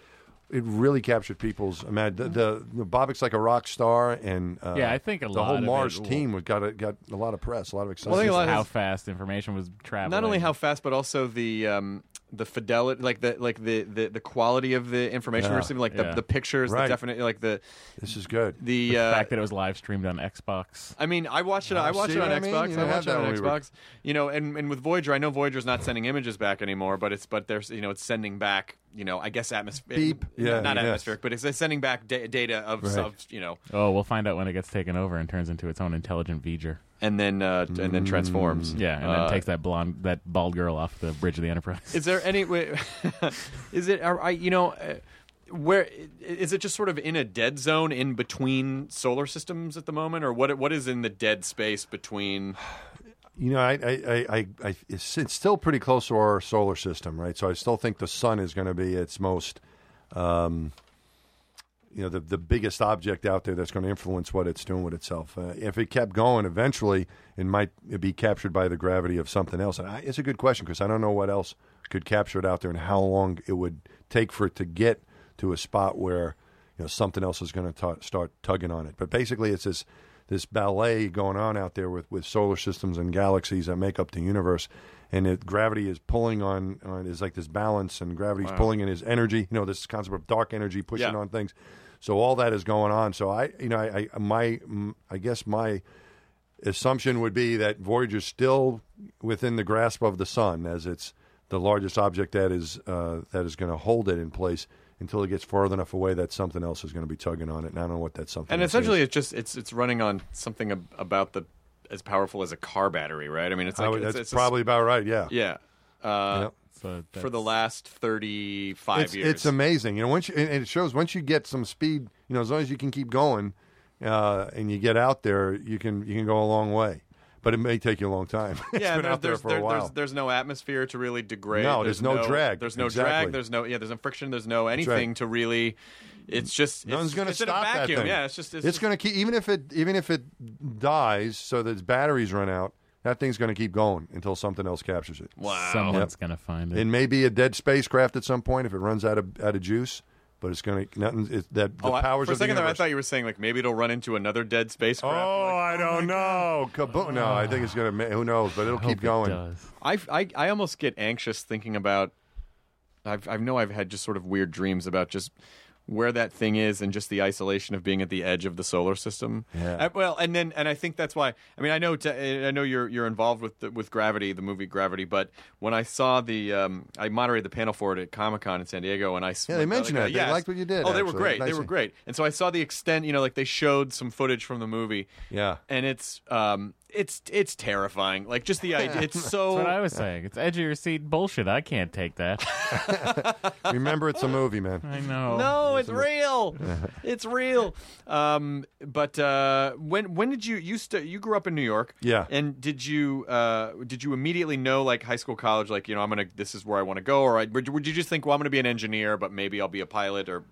it really captured people's imagine. The, the, the Bobak's like a rock star, and uh, Yeah, I think a the lot whole of Mars will- team was- got a, got a lot of press, a lot of Well, I excitement. think a lot of how his- fast information was traveling. not only how fast, but also the um, the fidelity, like the like the the, the quality of the information Yeah. we're receiving, like the, Yeah. the pictures, Right. the definite, like the this is good. the, the uh, fact that it was live streamed on Xbox. I mean, I watched it. I Oh, watched see it on what I mean? Xbox. You I didn't watched it that on when we were- Xbox. You know, and, and with Voyager, I know Voyager's not sending images back anymore, but it's but there's you know it's sending back you know I guess atmospheric Beep. Yeah, not yes. atmospheric, but it's sending back da- data of, Right. of you know Oh, we'll find out when it gets taken over and turns into its own intelligent V'ger. And then uh, and then transforms. Yeah, and then Uh, takes that blonde, that bald girl off the bridge of the Enterprise. Is there any way? is it? Are, I you know. Uh, where is it? Just sort of in a dead zone in between solar systems at the moment, or what? What is in the dead space between? You know, I, I, I, I, I it's, it's still pretty close to our solar system, right? So I still think the sun is going to be its most, um, you know, the the biggest object out there that's going to influence what it's doing with itself. Uh, if it kept going, eventually it might be captured by the gravity of something else. I, it's a good question because I don't know what else could capture it out there and how long it would take for it to get to a spot where you know something else is going to start tugging on it. But basically, it's this this ballet going on out there with, with solar systems and galaxies that make up the universe, and it, gravity is pulling on, on is like this balance, and gravity's pulling in his energy. You know, this concept of dark energy pushing Yeah. on things. So all that is going on. So I, you know, I, I my I guess my assumption would be that Voyager's still within the grasp of the sun, as it's the largest object that is uh, that is going to hold it in place until it gets far enough away that something else is going to be tugging on it. And I don't know what that something. And essentially, is. it's just it's it's running on something ab- about the as powerful as a car battery, right? I mean, it's like would- it's, that's it's a- probably about right. Yeah. yeah. Uh, Yep. So For the last thirty-five it's, years, it's amazing. You know, once you, and and it shows once you get some speed, you know, as long as you can keep going, uh, and you get out there, you can you can go a long way. but it may take you a long time. it's yeah, been there's, out there there's, for there- a while. there's, there's no atmosphere to really degrade. No, there's no drag. There's no Exactly. drag. There's no yeah. There's no friction. There's no right. anything to really. It's just Nothing's it's, going to it's in stop a vacuum. that thing. Yeah, it's just it's, it's going to keep even if it even if it dies, so that its batteries run out. That thing's going to keep going until something else captures it. wow. Someone's gonna find it. It may be a dead spacecraft at some point if it runs out of out of juice, but it's going to nothing. It's, that the Oh, I- powers for a of the second there, I thought you were saying like maybe it'll run into another dead spacecraft. Oh, Like, I oh don't know. Kaboom. No, I think it's going to. Who knows? But it'll Hope keep it going. does. I, I I almost get anxious thinking about. I've I know I've had just sort of weird dreams about just where that thing is and just the isolation of being at the edge of the solar system. Yeah. Uh, well, and then and I think that's why. I mean, I know I know you're you're involved with the, with Gravity, the movie Gravity, but when I saw the um, I moderated the panel for it at Comic Con in San Diego, and I Yeah, they mentioned that. They yes. liked what you did, Oh, they were great. Nice They were great. And so I saw the extent. You know, like they showed some footage from the movie. Yeah. and it's um it's it's terrifying. Like just the idea. It's so. That's what I was saying. It's edge of your seat bullshit. I can't take that. Remember, it's a movie, man. I know. No, it's real. it's real. Um, but uh, when when did you you st- you grew up in New York? Yeah. And did you uh, did you immediately know like high school, college, like you know I'm gonna this is where I want to go, or I, would would you just think well I'm gonna be an engineer, but maybe I'll be a pilot or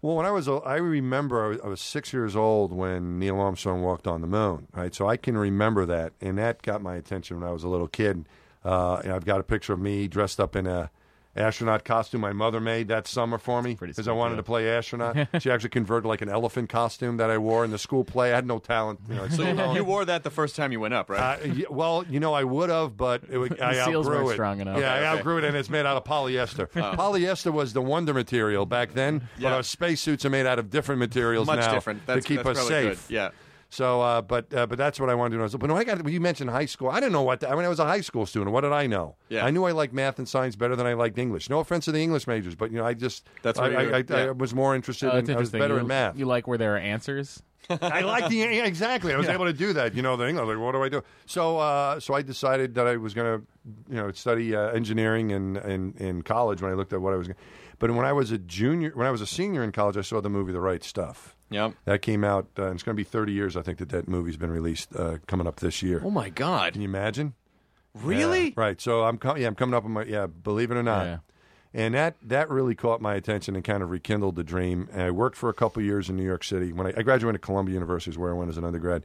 Well, when I was, I remember I was, I was six years old when Neil Armstrong walked on the moon. Right, so I can remember that, and that got my attention when I was a little kid. Uh, and I've got a picture of me dressed up in a astronaut costume my mother made that summer for me because I wanted deal. to play astronaut. she actually converted like an elephant costume that I wore in the school play. I had no talent. You know, so still you, you wore that the first time you went up, right? Uh, well, you know, I would have, but it, would- I The seals outgrew weren't it. strong enough. Yeah, Okay, I okay. outgrew it, and it's made out of polyester. Polyester was the wonder material back then, but Yeah. our spacesuits are made out of different materials Much now different. That's, to keep that's us safe. Good. Yeah. So, uh, but uh, but that's what I wanted to know. when I But when I got when you mentioned high school, I didn't know what. The, I mean, I was a high school student. What did I know? Yeah. I knew I liked math and science better than I liked English. No offense to the English majors, but you know, I just That's I, where I, you- I, I was more interested. Oh, that's in, I was better you, in math. You like where there are answers? I like the exactly. I was able to do that. You know, the English. Like, what do I do? So, uh, so I decided that I was going to, you know, study uh, engineering in, in in college when I looked at what I was. going But when I was a junior, when I was a senior in college, I saw the movie The Right Stuff. Yep. That came out. Uh, and it's going to be 30 years, I think, that that movie's been released. Uh, coming up this year. Oh my God. Can you imagine? Really? Yeah, right. So I'm com- yeah, I'm coming up on my yeah. Believe it or not. Yeah. And that, that really caught my attention and kind of rekindled the dream. And I worked for a couple years in New York City. When I, I graduated Columbia University, is where I went as an undergrad.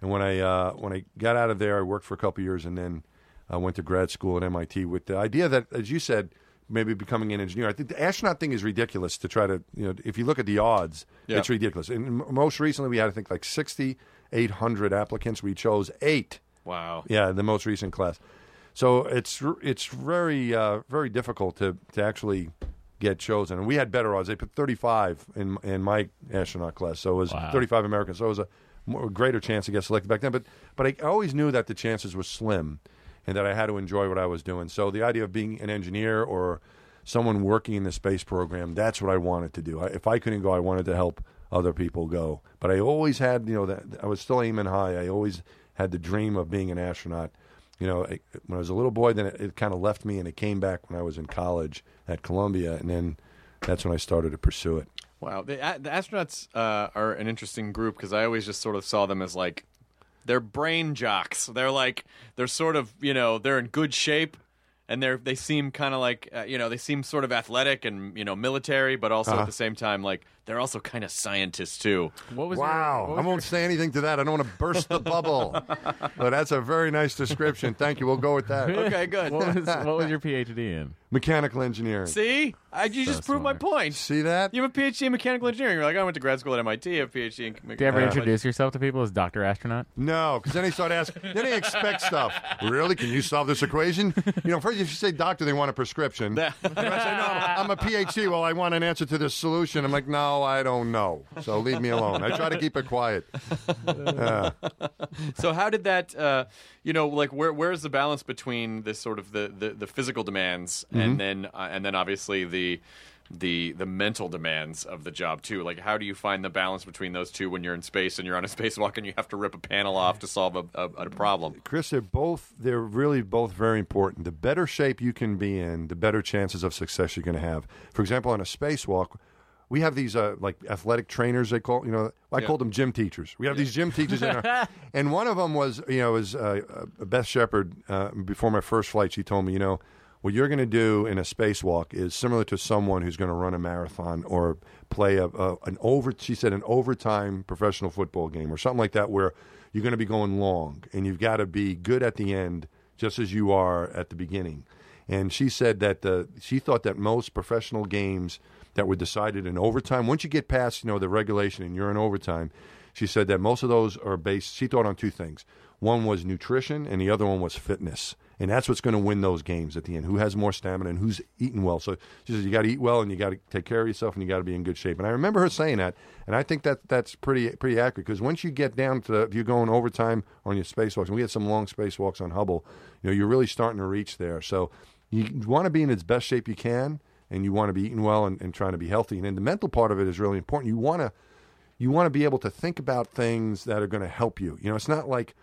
And when I uh, when I got out of there, I worked for a couple years, and then I went to grad school at MIT with the idea that, as you said, maybe becoming an engineer. I think the astronaut thing is ridiculous to try to you know. If you look at the odds, Yeah. it's ridiculous. And m- most recently, we had I think like sixty eight hundred applicants. We chose eight. Wow. Yeah, the most recent class. So it's it's very uh, very difficult to, to actually get chosen. And we had better odds. They put 35 in in my astronaut class, so it was Wow. 35 Americans. So it was a more, greater chance to get selected back then. But but I always knew that the chances were slim, and that I had to enjoy what I was doing. So the idea of being an engineer or someone working in the space program, that's what I wanted to do. I, if I couldn't go, I wanted to help other people go. But I always had, you know, that I was still aiming high. I always had the dream of being an astronaut. You know, when I was a little boy, then it, it kind of left me, and it came back when I was in college at Columbia, and then that's when I started to pursue it. Wow, the, the astronauts uh, are an interesting group because I always just sort of saw them as like they're brain jocks. They're like they're sort of you know they're in good shape and they're they seem kind of like uh, you know they seem sort of athletic and you know military, but also Uh-huh. at the same time like they're also kind of scientists too. What was Wow, Your, what I won't say anything to that. I don't want to burst the bubble. but that's a very nice description. Thank you. We'll go with that. Okay, good. what was what was your PhD in? Mechanical engineering. See, I, you just proved my point. See that? You have a PhD in mechanical engineering. You're like, I went to grad school at MIT. I have a PhD in. Mechanical engineering. Do you ever introduce yourself to people as Doctor Astronaut? No, because then they start asking. Then they expect stuff. Really? Can you solve this equation? You know, first if you say doctor, they want a prescription. Yeah. If I say no, I'm a PhD. Well, I want an answer to this solution. I'm like, no, I don't know. So leave me alone. I try to keep it quiet. Uh, So how did that, uh, you know, like where where's the balance between this sort of the the, the physical demands Mm-hmm. and then uh, and then obviously the the the mental demands of the job too? Like how do you find the balance between those two when you're in space and you're on a spacewalk and you have to rip a panel off to solve a, a, a problem? Chris, they're both they're really both very important. The better shape you can be in, the better chances of success you're going to have. For example, on a spacewalk, we have these uh, like athletic trainers. They call you know I Yeah. called them gym teachers. We have these gym teachers in our, and one of them was you know was uh, uh, Beth Shepard. Uh, before my first flight, she told me you know what you're going to do in a spacewalk is similar to someone who's going to run a marathon or play a, a an over. She said an overtime professional football game or something like that, where you're going to be going long and you've got to be good at the end, just as you are at the beginning. And she said that uh, she thought that most professional games that were decided in overtime, once you get past you know the regulation and you're in overtime, she said that most of those are based. She thought on two things. One was nutrition, and the other one was fitness. And that's what's going to win those games at the end. Who has more stamina and who's eating well? So she says you got to eat well and you got to take care of yourself and you got to be in good shape. And I remember her saying that, and I think that that's pretty pretty accurate because once you get down to if you're going overtime on your spacewalks, and we had some long spacewalks on Hubble, you know you're really starting to reach there. So you want to be in its best shape you can, and you want to be eating well and, and trying to be healthy. And the mental part of it is really important. You want to you want to be able to think about things that are going to help you. You know, it's not like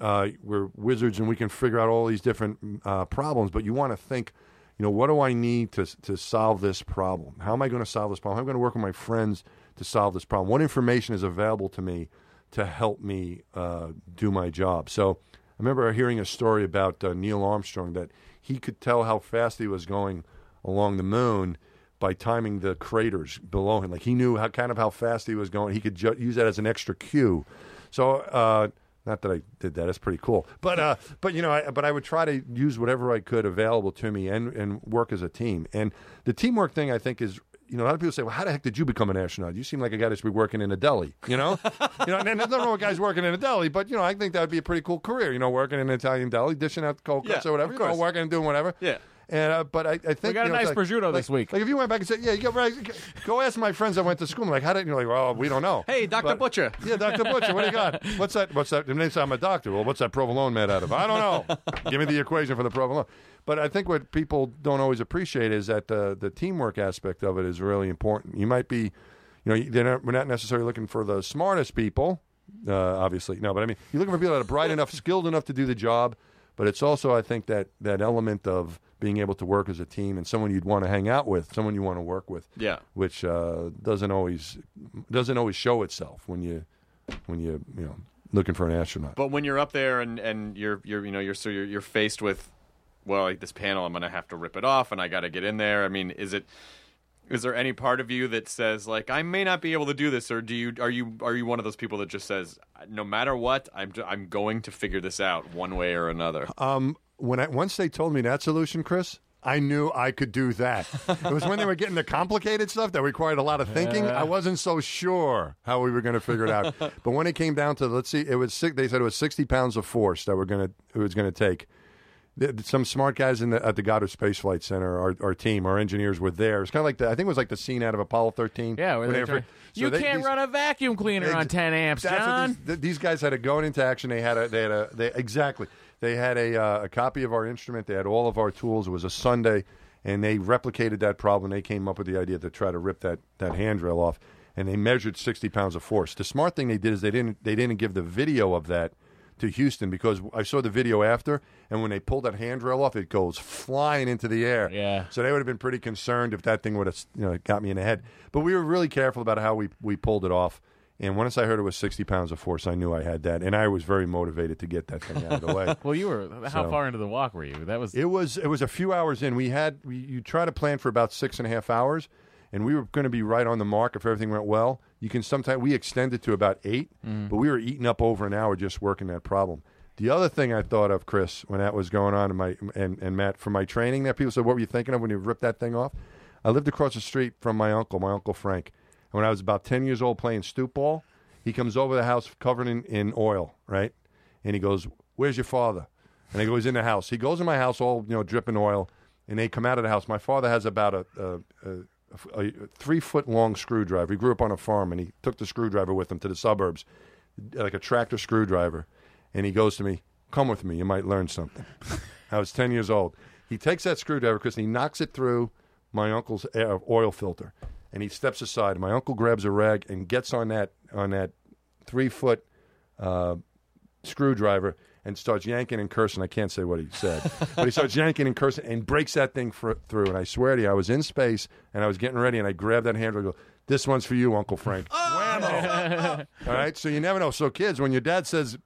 uh, we're wizards and we can figure out all these different uh, problems, but you want to think, you know, what do I need to to solve this problem? How am I going to solve this problem? How am I going to work with my friends to solve this problem? What information is available to me to help me uh, do my job? So I remember hearing a story about uh, Neil Armstrong that he could tell how fast he was going along the moon by timing the craters below him. Like he knew how kind of how fast he was going. He could ju- use that as an extra cue. So uh, not that I did that. That's pretty cool. But uh, but you know, I, but I would try to use whatever I could available to me and and work as a team. And the teamwork thing, I think, is. You know, a lot of people say, "Well, how the heck did you become an astronaut? You seem like a guy that should be working in a deli." You know, you know, and there's nothing wrong with guys working in a deli, but you know, I think that would be a pretty cool career. You know, working in an Italian deli, dishing out cold cuts Yeah, or whatever. You know, working and doing whatever. Yeah. And uh, but I, I think We got you a know, it's nice like- prosciutto like- this week. Like if you went back and said, "Yeah, you go right, go ask my friends I went to school." I'm like, "How did?" You're like, "Well, we don't know." Hey, Dr. Butcher. Yeah, Doctor Butcher. What do you got? What's that? What's that? They say I'm a doctor. Well, what's that provolone made out of? I don't know. Give me the equation for the provolone. But I think what people don't always appreciate is that the the teamwork aspect of it is really important. You might be, you know, they're not, we're not necessarily looking for the smartest people, uh, obviously. No, but I mean, you're looking for people that are bright enough, skilled enough to do the job. But it's also, I think, that that element of being able to work as a team and someone you'd want to hang out with, someone you want to work with Yeah. which uh, doesn't always doesn't always show itself when you when you you know looking for an astronaut. But when you're up there and, and you're you're you know you're so you're, you're faced with well like this panel I'm gonna have to rip it off and I got to get in there. I mean, is it is there any part of you that says like I may not be able to do this, or do you are you are you one of those people that just says no matter what I'm I'm going to figure this out one way or another? Um, when I once they told me that solution, Chris. I knew I could do that. it was when they were getting the complicated stuff that required a lot of thinking. I wasn't so sure how we were going to figure it out. but when it came down to let's see, it was six, they said it was sixty pounds of force that we're going to it was going to take. Some smart guys in the, at the Goddard Space Flight Center, our, our team, our engineers were there. It's kind of like the, I think it was like the scene out of Apollo 13. Yeah, where they so you they- can't these- run a vacuum cleaner on 10 amps, John. These, these guys had to going into action. They had a, they had a, they, exactly. They had a, uh, a copy of our instrument. They had all of our tools. It was a Sunday, and they replicated that problem. They came up with the idea to try to rip that, that handrail off, and they measured 60 pounds of force. The smart thing they did is they didn't, they didn't give the video of that to Houston because I saw the video after, and when they pulled that handrail off, it goes flying into the air. Yeah. So they would have been pretty concerned if that thing would have you know got me in the head. But we were really careful about how we we pulled it off. And once I heard it was 60 pounds of force, I knew I had that, and I was very motivated to get that thing out of the way. Well, you were. How So- far into the walk were you? That was. It was it was a few hours in. We had we, you try to plan for about six and a half hours, and we were going to be right on the mark if everything went well. You can sometimes we extended to about eight, mm-hmm. but we were eating up over an hour just working that problem. The other thing I thought of, Chris, when that was going on, in my and, and Matt for my training, there people said, "What were you thinking of when you ripped that thing off?" I lived across the street from my uncle, my uncle Frank, and when I was about ten years old playing stoop ball, he comes over the house covered in, in oil, right? And he goes, "Where's your father?" And I go, "He's in the house." He goes in my house, all you know, dripping oil, and they come out of the house. My father has about a, a, a, a three foot long screwdriver. He grew up on a farm, and he took the screwdriver with him to the suburbs, like a tractor screwdriver. And he goes to me, "Come with me. You might learn something." I was ten years old. He takes that screwdriver, and he knocks it through my uncle's air, oil filter, and he steps aside. My uncle grabs a rag and gets on that on that three foot uh, screwdriver and starts yanking and cursing. I can't say what he said, but he starts yanking and cursing and breaks that thing fr- through. And I swear to you, I was in space and I was getting ready and I grabbed that handle and go, This one's for you, Uncle Frank. Whammo. Oh! All right, so you never know. So, kids, when your dad says,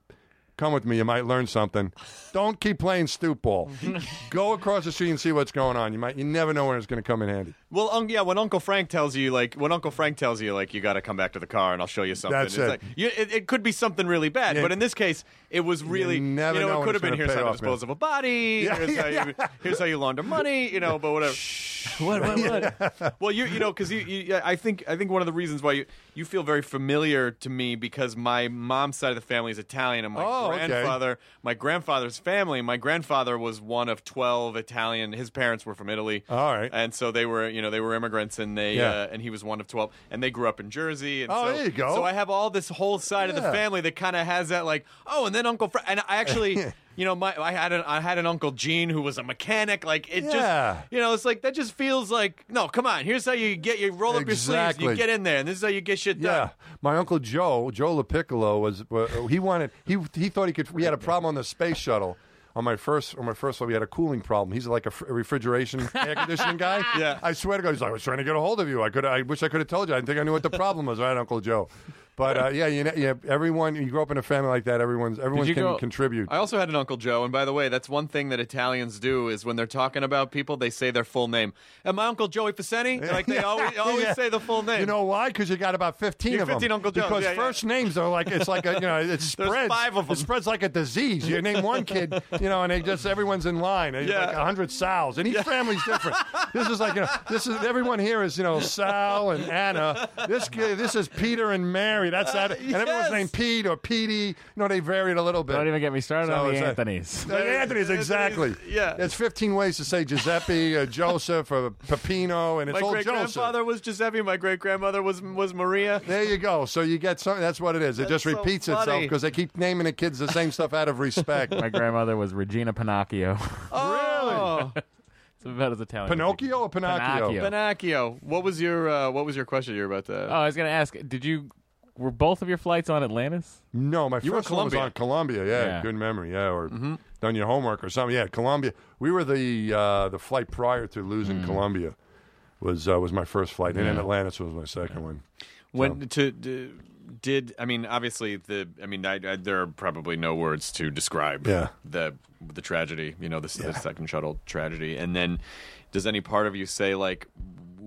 Come with me, you might learn something. Don't keep playing stoop ball. Go across the street and see what's going on. You might, you never know when it's going to come in handy. Well, um, yeah, when Uncle Frank tells you, like, when Uncle Frank tells you, like, you got to come back to the car and I'll show you something. That's it's it. Like, you, it, it could be something really bad, Yeah. but in this case, it was really, never you know, know it could have been here's how to dispose man. of a body. Yeah, here's, yeah, how you, here's how you launder money. You know, but whatever. What? What? What? well, you you know because you, you I think I think one of the reasons why you you feel very familiar to me because my mom's side of the family is Italian and my Oh, okay. grandfather my grandfather's family my grandfather was one of twelve Italian his parents were from Italy All right. and so they were you know they were immigrants and they Yeah. uh, and he was one of twelve and they grew up in Jersey and Oh, so, there you go. so I have all this whole side of the family that kind of has that like oh and then Uncle Fra- and I actually. You know, my I had an I had an uncle Gene who was a mechanic. Like it Yeah. just, you know, it's like that just feels like no. Come on, here's how you get you roll up your sleeves, you get in there, and this is how you get shit done. Yeah, my uncle Joe, Joe LaPiccolo, was uh, he wanted he he thought he could. We had a problem on the space shuttle. On my first, on my first flight, we had a cooling problem. He's like a, fr- a refrigeration air conditioning guy. Yeah. I swear to God, he's like, I was trying to get a hold of you. I could, I wish I could have told you. I didn't think I knew what the problem was. Right, Uncle Joe. But uh, yeah, you know, yeah, everyone. You grow up in a family like that. Everyone's everyone can go- contribute. I also had an uncle Joe, and by the way, that's one thing that Italians do is when they're talking about people, they say their full name. And my uncle Joey Faceni, like they always always Yeah. say the full name. You know why? Because you got about fifteen You're of them. 15 Uncle Joes, Because yeah, first names are like it's like a you know it spreads. five of 'em. It spreads like a disease. You name one kid, you know, and they just everyone's in line. Yeah. like a hundred Sal's, and each family's different. this is like you know, this is everyone here is you know Sal and Anna. This this is Peter and Mary. That's that, and everyone's named Pete or Petey. You know, they varied a little bit. Don't even get me started So on the it's a- Anthony's. The Anthony's, exactly. yeah. There's 15 ways to say Giuseppe, or Joseph, or Peppino, and it's my all great-grandfather was Giuseppe. My great grandmother was was Maria. There you go. So you get something. That's what it is. It just That's so repeats itself because they keep naming the kids the same stuff out of respect. My grandmother was Regina Pinocchio. Oh, it's about as Italian. Pinocchio or. Pinocchio? Pinocchio. Pinocchio. What was your uh, What was your question you were about to? Oh, I was gonna ask. Did you? Were both of your flights on Atlantis? No, my You first one was on Columbia. Yeah, Yeah. good memory. Yeah, or done your homework or something. Yeah, Columbia. We were the uh, the flight prior to losing Columbia. Was uh, was my first flight, and then Atlantis was my second one. When to, d did I mean obviously the I mean I, I, there are probably no words to describe Yeah. the the tragedy you know the, the second shuttle tragedy and then does any part of you say like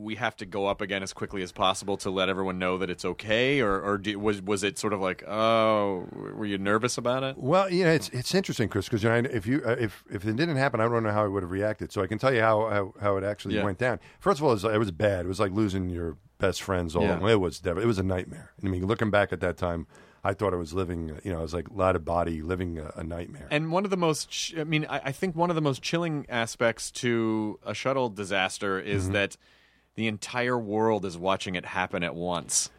we have to go up again as quickly as possible to let everyone know that it's okay or or do, was was it sort of like oh were you nervous about it Well, you know, it's it's interesting, Chris, because you know, if you uh, if if it didn't happen, I don't know how I would have reacted. So I can tell you how how, how it actually Yeah. went down. First of all, it was, it was bad. It was like losing your best friends. All Yeah. it was it was a nightmare. I mean, looking back at that time, I thought I was living. You know, I was like out of body, living a, a nightmare. And one of the most, ch- I mean, I, I think one of the most chilling aspects to a shuttle disaster is Mm-hmm. that the entire world is watching it happen at once.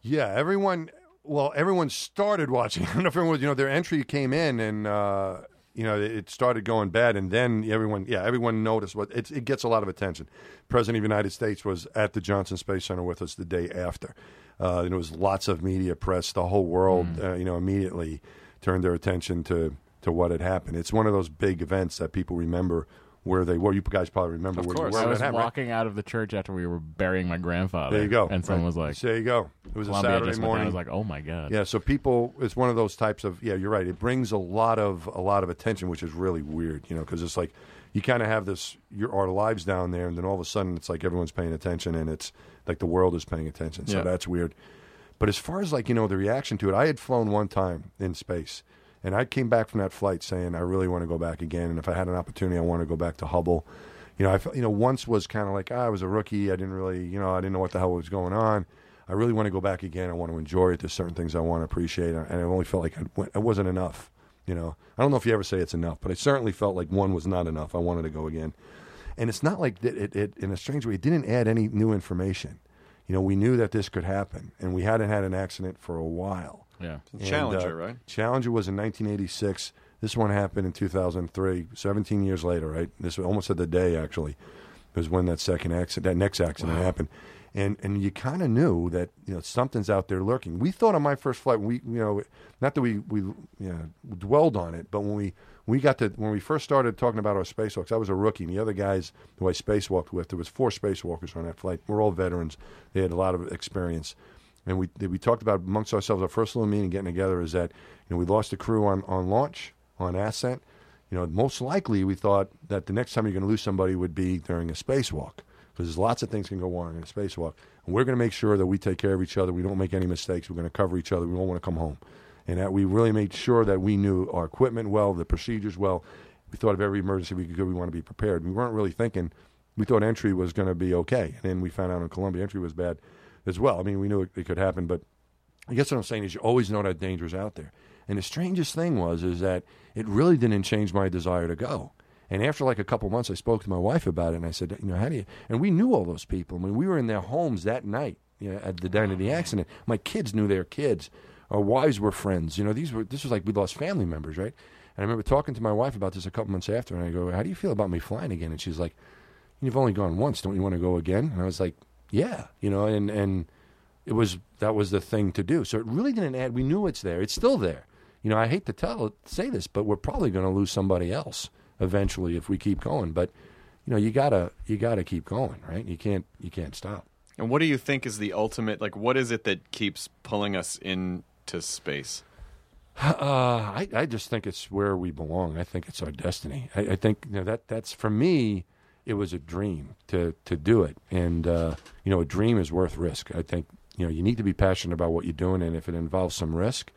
Yeah, everyone. Well, everyone started watching. I don't know if everyone was. You know, their entry came in, and uh, you know it started going bad, and then everyone. Yeah, everyone noticed what it, it gets a lot of attention. President of the United States was at the Johnson Space Center with us the day after. Uh, and there was lots of media press. The whole world, uh, you know, immediately turned their attention to to what had happened. It's one of those big events that people remember where they were. You guys probably remember Of where course. you were. I was happened, right? walking out of the church after we were burying my grandfather. There you go. And someone Right. was like, "There you go." It was a Saturday just went down. morning. I was like, oh my god. Yeah, so people, it's one of those types of. Yeah, you're right. It brings a lot of a lot of attention, which is really weird. You know, because it's like you kind of have this your our lives down there, and then all of a sudden it's like everyone's paying attention, and it's like the world is paying attention. So Yeah. that's weird. But as far as like you know the reaction to it, I had flown one time in space, and I came back from that flight saying I really want to go back again, and if I had an opportunity, I want to go back to Hubble. You know, I felt, you know once was kind of like ah, I was a rookie. I didn't really you know I didn't know what the hell was going on. I really want to go back again. I want to enjoy it. There's certain things I want to appreciate, and I only felt like I went, it wasn't enough. You know, I don't know if you ever say it's enough, but I certainly felt like one was not enough. I wanted to go again, and it's not like that. It, it in a strange way, it didn't add any new information. You know, we knew that this could happen, and we hadn't had an accident for a while. Yeah. And, Challenger, uh, right? Challenger was in 1986. This one happened in 2003, 17 years later, right? This was almost at the day, actually, was when that second accident, that next accident happened. and and you kind of knew that you know something's out there lurking. We thought on my first flight, we you know, not that we we you know, dwelled on it, but when we we got to when we first started talking about our spacewalks, I was a rookie, and the other guys who I spacewalked with, there was four spacewalkers on that flight. We're all veterans; they had a lot of experience, and we we talked about amongst ourselves. Our first little meeting getting together is that you know we lost a crew on on launch on ascent. You know, most likely we thought that the next time you're going to lose somebody would be during a spacewalk because there's lots of things can go wrong in a spacewalk. And we're going to make sure that we take care of each other. We don't make any mistakes. We're going to cover each other. We don't want to come home. And that we really made sure that we knew our equipment well, the procedures well. We thought of every emergency we could. We want to be prepared. We weren't really thinking. We thought entry was going to be okay, and then we found out in Columbia entry was bad as well. I mean, we knew it, it could happen, but I guess what I'm saying is you always know that danger's out there. And the strangest thing was is that it really didn't change my desire to go. And after like a couple months, I spoke to my wife about it, and I said, you know, how do you? And we knew all those people. I mean, we were in their homes that night you know, at the time of the accident. My kids knew their kids. Our wives were friends. You know, these were this was like we lost family members, right? And I remember talking to my wife about this a couple months after, and I go, "How do you feel about me flying again?" And she's like, "You've only gone once. Don't you want to go again?" And I was like, "Yeah," you know, and and it was that was the thing to do. So it really didn't add. We knew it's there. It's still there. You know, I hate to tell say this, but we're probably going to lose somebody else eventually if we keep going. But you know, you gotta you gotta keep going, right? You can't you can't stop. And what do you think is the ultimate? Like, what is it that keeps pulling us into space? Uh, I, I just think it's where we belong. I think it's our destiny. I, I think you know, that that's for me. It was a dream to to do it, and uh, you know, a dream is worth risk. I think you know you need to be passionate about what you're doing, and if it involves some risk,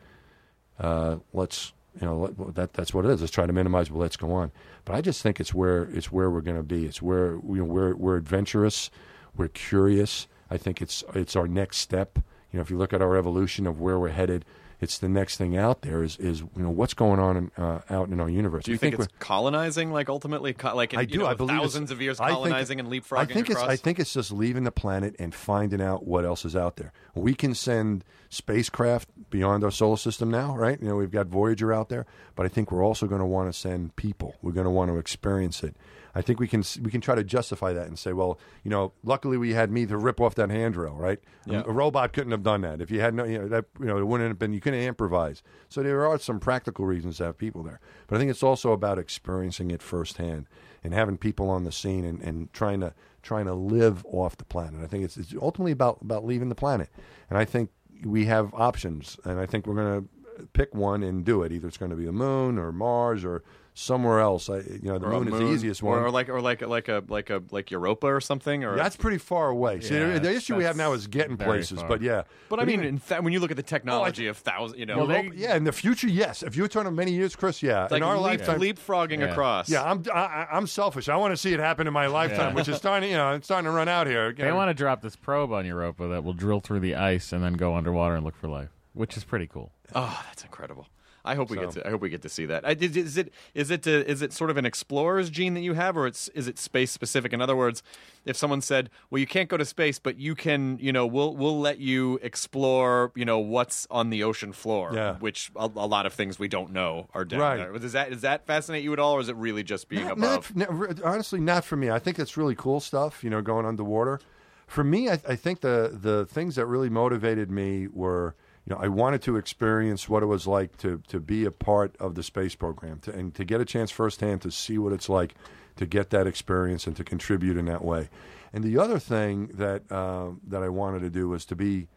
uh, let's you know let, that that's what it is. Let's try to minimize. Well, let's go on. But I just think it's where it's where we're going to be. It's where you know, we're we're adventurous, we're curious. I think it's it's our next step. You know, if you look at our evolution of where we're headed, it's the next thing out there. Is is you know what's going on in, uh, out in our universe? Do you We think, it's we're- colonizing, like ultimately, co- like in, I you do. know, I believe thousands of years I think- colonizing and leapfrogging I think across? it's. I think it's just leaving the planet and finding out what else is out there. We can send spacecraft beyond our solar system now, right? You know, we've got Voyager out there, but I think we're also going to want to send people. We're going to want to experience it. I think we can we can try to justify that and say, well, you know, luckily we had me to rip off that handrail, right? Yeah. A, a robot couldn't have done that if you had no, you know, that you know, it wouldn't have been. You couldn't improvise. So there are some practical reasons to have people there, but I think it's also about experiencing it firsthand and having people on the scene and, and trying to trying to live off the planet. I think it's, it's ultimately about about leaving the planet, and I think we have options, and I think we're going to pick one and do it. Either it's going to be the moon or Mars or somewhere else. I, you know, the Or a moon, is the easiest one. or, or like or like like a like a like Europa or something. Or that's pretty far away. See, Yeah, the, the issue we have now is getting places, far. but yeah. But I mean, even- in fact, when you look at the technology of thousand, you know, Well, they- yeah, in the future, yes. If you turn on many years, Chris, yeah. in our leap, lifetime, leapfrogging Yeah. across. yeah, I'm I, I- I'm selfish. I want to see it happen in my lifetime, Yeah. which is starting. You know, it's starting to run out here. They want to drop this probe on Europa that will drill through the ice and then go underwater and look for life, which is pretty cool. Oh, that's incredible. I hope we get to. I hope we get to see that. I, did- is it is it uh, is it sort of an explorer's gene that you have, or it's is it space specific? In other words, if someone said, "Well, you can't go to space, but you can," you know, we'll we'll let you explore, you know, what's on the ocean floor, Yeah. which a, a lot of things we don't know are down Right. there. Does that does that fascinate you at all, or is it really just being Not- above? not- not- honestly, not for me. I think it's really cool stuff. You know, going underwater. For me, I, I think the the things that really motivated me were, you know, I wanted to experience what it was like to to be a part of the space program, to, and to get a chance firsthand to see what it's like to get that experience and to contribute in that way. And the other thing that uh, that I wanted to do was to be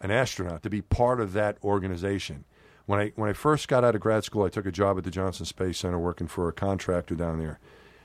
an astronaut, to be part of that organization. When I when I first got out of grad school, I took a job at the Johnson Space Center working for a contractor down there,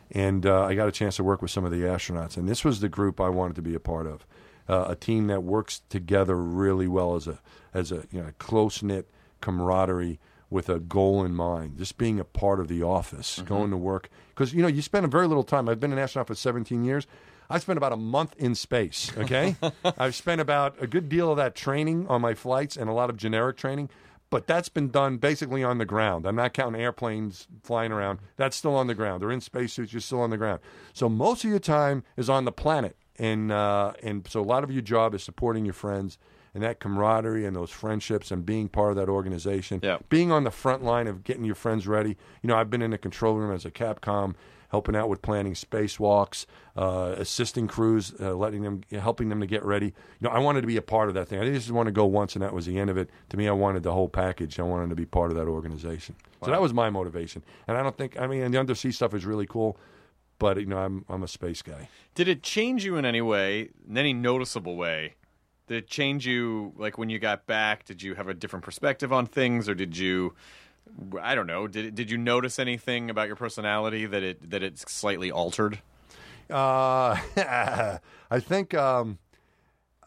and uh, I got a chance to work with some of the astronauts. And this was the group I wanted to be a part of, uh, a team that works together really well as a as a you know close knit camaraderie with a goal in mind. Just being a part of the office, going to work because you know you spend a very little time. I've been an astronaut for 17 years. I spent about a month in space. Okay, I've spent about a good deal of that training on my flights and a lot of generic training. But that's been done basically on the ground. I'm not counting airplanes flying around. That's still on the ground. They're in spacesuits. You're still on the ground. So most of your time is on the planet, and uh, and so a lot of your job is supporting your friends and that camaraderie and those friendships and being part of that organization. Yeah. Being on the front line of getting your friends ready. You know, I've been in the control room as a Capcom helping out with planning spacewalks, uh, assisting crews, uh, letting them, helping them to get ready. You know, I wanted to be a part of that thing. I didn't just want to go once and that was the end of it. To me, I wanted the whole package. I wanted to be part of that organization. So that was my motivation. And I don't think, I mean, the undersea stuff is really cool, but you know, I'm I'm a space guy. Did it change you in any way, in any noticeable way? Did it change you, like when you got back? Did you have a different perspective on things, or did you, I don't know, did did you notice anything about your personality that it that it's slightly altered? Uh, I think um,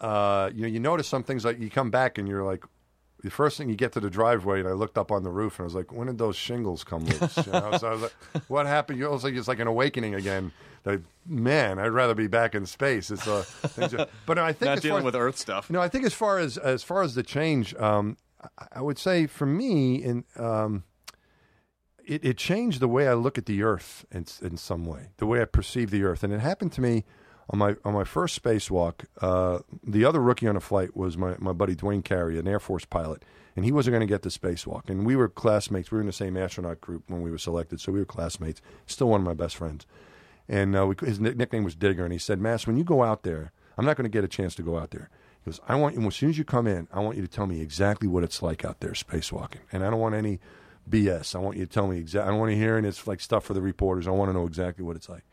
uh, you know you notice some things like you come back and you're like the first thing you get to the driveway and I looked up on the roof and I was like, when did those shingles come loose? You know? so I was like, what happened? You like it's like an awakening again. Like, man, I'd rather be back in space. It's are, but I think Not as dealing as- with Earth stuff. no, I think as far as as far as the change, um, I, I would say for me, in um, it, it changed the way I look at the Earth in in some way, the way I perceive the Earth, and it happened to me on my on my first spacewalk. Uh, the other rookie on the flight was my my buddy Duane Carey, an Air Force pilot, and he wasn't going to get the spacewalk. And we were classmates. We were in the same astronaut group when we were selected, so we were classmates. Still one of my best friends. And uh, we, his nickname was Digger, and he said, "Mass, when you go out there, I'm not going to get a chance to go out there." He goes, "I want you as soon as you come in, I want you to tell me exactly what it's like out there spacewalking, and I don't want any BS. I want you to tell me exactly. I don't want to hear any it's like stuff for the reporters. I want to know exactly what it's like."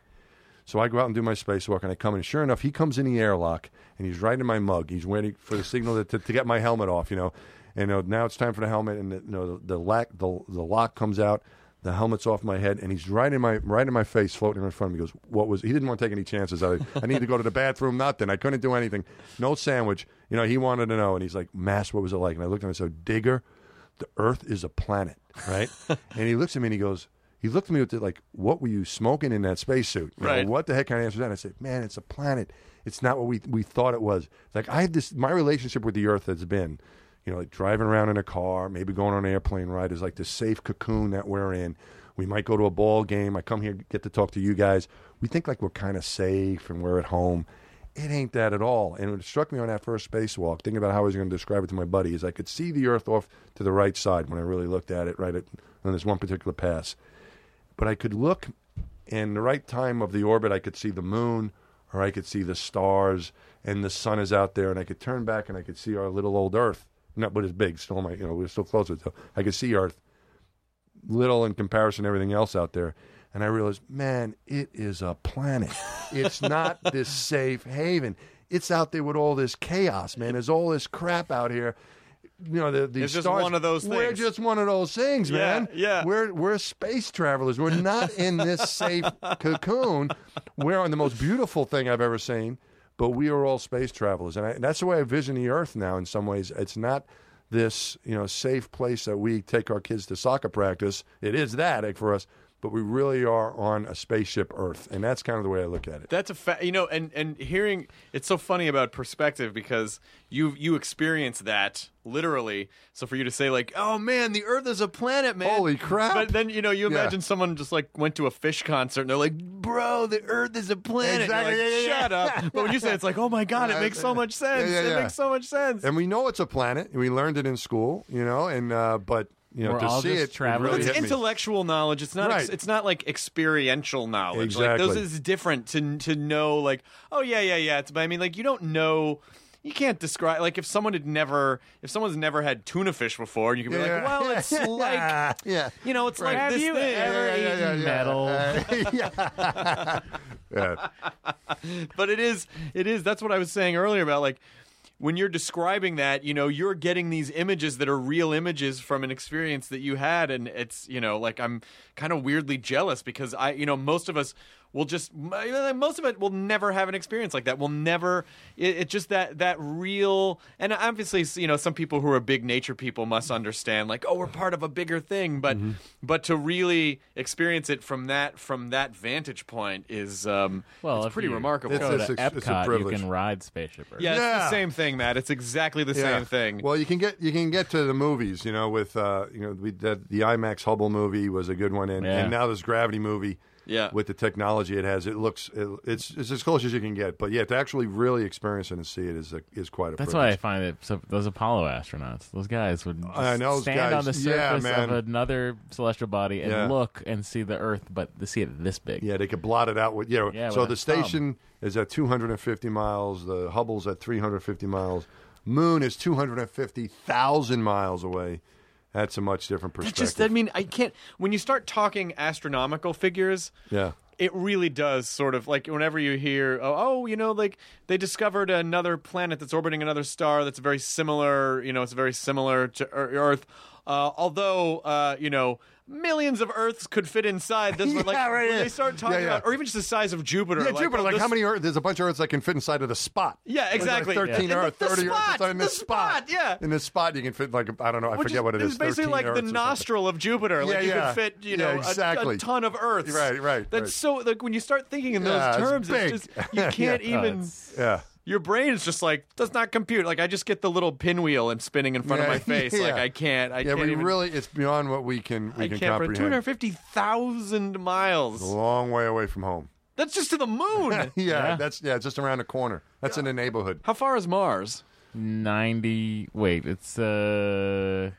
So I go out and do my spacewalk, and I come in. Sure enough, he comes in the airlock, and he's right in my mug. He's waiting for the signal to, to, to get my helmet off. You know, and uh, now it's time for the helmet, and the, you know the the, lack, the the lock comes out. The helmet's off my head, and he's right in my right in my face, floating in front of me. He goes, "What was?" He didn't want to take any chances. I, I need to go to the bathroom. Nothing. I couldn't do anything. No sandwich. You know, he wanted to know, and he's like, "Mass, what was it like?" And I looked at him and said, "Digger, the Earth is a planet, right?" and he looks at me and he goes, he looked at me with the, like, "What were you smoking in that spacesuit? You know, Right. what the heck kind of answer is that?" And I said, "Man, it's a planet. It's not what we we thought it was. Like I have this. My relationship with the Earth has been." You know, like driving around in a car, maybe going on an airplane ride is like this safe cocoon that we're in. We might go to a ball game. I come here, get to talk to you guys. We think like we're kind of safe and we're at home. It ain't that at all. And it struck me on that first spacewalk, thinking about how I was going to describe it to my buddy, is I could see the Earth off to the right side when I really looked at it, right at, on this one particular pass. But I could look in the right time of the orbit, I could see the moon or I could see the stars and the sun is out there and I could turn back and I could see our little old Earth. Not but it's big, still my you know, we're still closer to I could see Earth little in comparison to everything else out there. And I realized, man, it is a planet. It's not this safe haven. It's out there with all this chaos, man. There's all this crap out here. You know, the, these It's just stars- one of those We're things. just one of those things, Yeah, man. yeah. We're we're space travelers. We're not in this safe cocoon. We're on the most beautiful thing I've ever seen, but we are all space travelers, and, I, and that's the way I vision the Earth now. In some ways, it's not this you know safe place that we take our kids to soccer practice. It is that eh, for us, but we really are on a spaceship Earth, and that's kind of the way I look at it. That's a fact, you know, and and hearing it's so funny about perspective because you you experience that literally. So for you to say like, "Oh man, the Earth is a planet, man!" Holy crap. But then you know, you Yeah. imagine someone just like went to a Phish concert and they're like, "Bro, the Earth is a planet." Exactly, like, yeah, yeah, Shut yeah. up! But when you say it, it's like, "Oh my god, it makes so much sense! Yeah, yeah, It makes so much sense." And we know it's a planet. We learned it in school, you know, and uh, but you know We're to all see just it, it traveling. really it's hit me. intellectual knowledge. It's not. Right. It's not like experiential knowledge. Like those is different to to know. Like, oh yeah, yeah, yeah. It's. But I mean, like you don't know. You can't describe like if someone had never, if someone's never had tuna fish before, you can be Yeah. like, well, it's like, yeah. you know, it's like Have this you thing. ever eaten metal? Uh, yeah. yeah. but it is it is that's what i was saying earlier about like when you're describing that you know you're getting these images that are real images from an experience that you had and it's you know like i'm kind of weirdly jealous because i you know most of us will just most of it will never have an experience like that will never it, it just that that real and obviously you know some people who are big nature people must understand like oh we're part of a bigger thing but Mm-hmm. but to really experience it from that from that vantage point is um Well, it's if pretty you remarkable It's- Go it's to a- it's a Epcot, you can ride Spaceship Earth. Yeah, it's the same thing, Matt. It's exactly the Yeah. same thing. Well, you can get you can get to the movies, you know, with uh, you know, we did the IMAX Hubble movie was a good one, and, Yeah. and now this Gravity movie. Yeah. with the technology it has, it looks it, it's it's as close as you can get. But yeah, to actually really experience it and see it is a, is quite a. That's why I find it. So those Apollo astronauts, those guys would just I know those stand on the guys. Yeah, surface of another celestial body and Yeah. look and see the Earth, but to see it this big. Yeah, they could blot it out with you know. Yeah, so the a thumb. station is at 250 miles. The Hubble's at 350 miles. Moon is 250,000 miles away. That's a much different That perspective. just, I mean, I can't. When you start talking astronomical figures, yeah. it really does sort of like whenever you hear, oh, oh, you know, like they discovered another planet that's orbiting another star that's very similar, you know, it's very similar to Earth. Uh, although, uh, you know, millions of Earths could fit inside this one. Like, right, when yeah. they start talking Yeah, yeah. about, or even just the size of Jupiter. Yeah, Jupiter. oh, Like this- how many Earths? There's a bunch of Earths that can fit inside of the spot. Yeah, There's like exactly. 13 Yeah. Earth, The 30 Earth spot, inside in the this spot. spot, yeah. In this spot, you can fit like I don't know. I Which forget what it is. It's basically like the Earths or nostril of Jupiter. Like Yeah, you yeah. could fit, you know, a- exactly. a, ton of Earths. Right, right, That's right. so like when you start thinking in those Yeah, it's terms, it's just you can't even. Yeah. Your brain is just like does not compute. Like I just get the little pinwheel and spinning in front of my face. Like. I can't. I yeah, can't we even. really. It's beyond what we can we I can can't. For comprehend. two hundred fifty thousand miles. a long way away from home. That's just to the moon. yeah, Yeah. that's yeah, just around the corner. That's in the neighborhood. How far is Mars? Ninety. Wait, it's uh,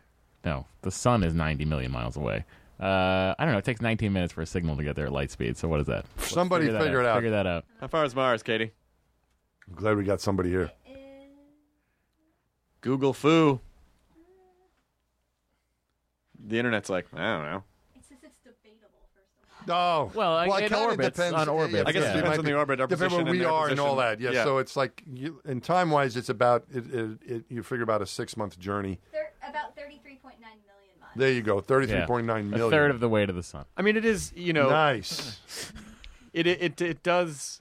no, the sun is ninety million miles away. Uh, I don't know. It takes 19 minutes for a signal to get there at light speed. So what is that? Let's Somebody figure that figure it out. Figure that out. How far is Mars, Katie? I'm glad we got somebody here. Google fu. The internet's like I don't know. Oh, Well, I- it in kinda orbits, depends. on orbits, I guess it yeah. depends might on be- the orbit, our depends position where we and their are and all position. that. Yeah, Yeah. so it's like you, in time wise, it's about it, it, it, you figure about a six month journey. They're about 33.9 million miles. There you go, thirty three Yeah. point nine A third of the way to the sun. I mean, it is you know nice. it, it it it does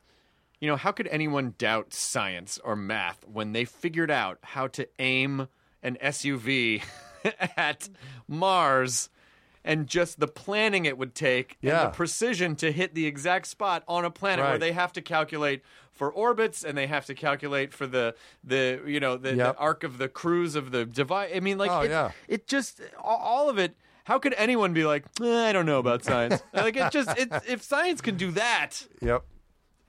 you know how could anyone doubt science or math when they figured out how to aim an SUV at Mars and just the planning it would take Yeah. and the precision to hit the exact spot on a planet where they have to calculate for orbits and they have to calculate for the the you know the, Yep. the arc of the cruise of the device I mean like Oh, it, yeah. it just all- all of it how could anyone be like "Eh, I don't know about science like it just it, if science can do that Yep.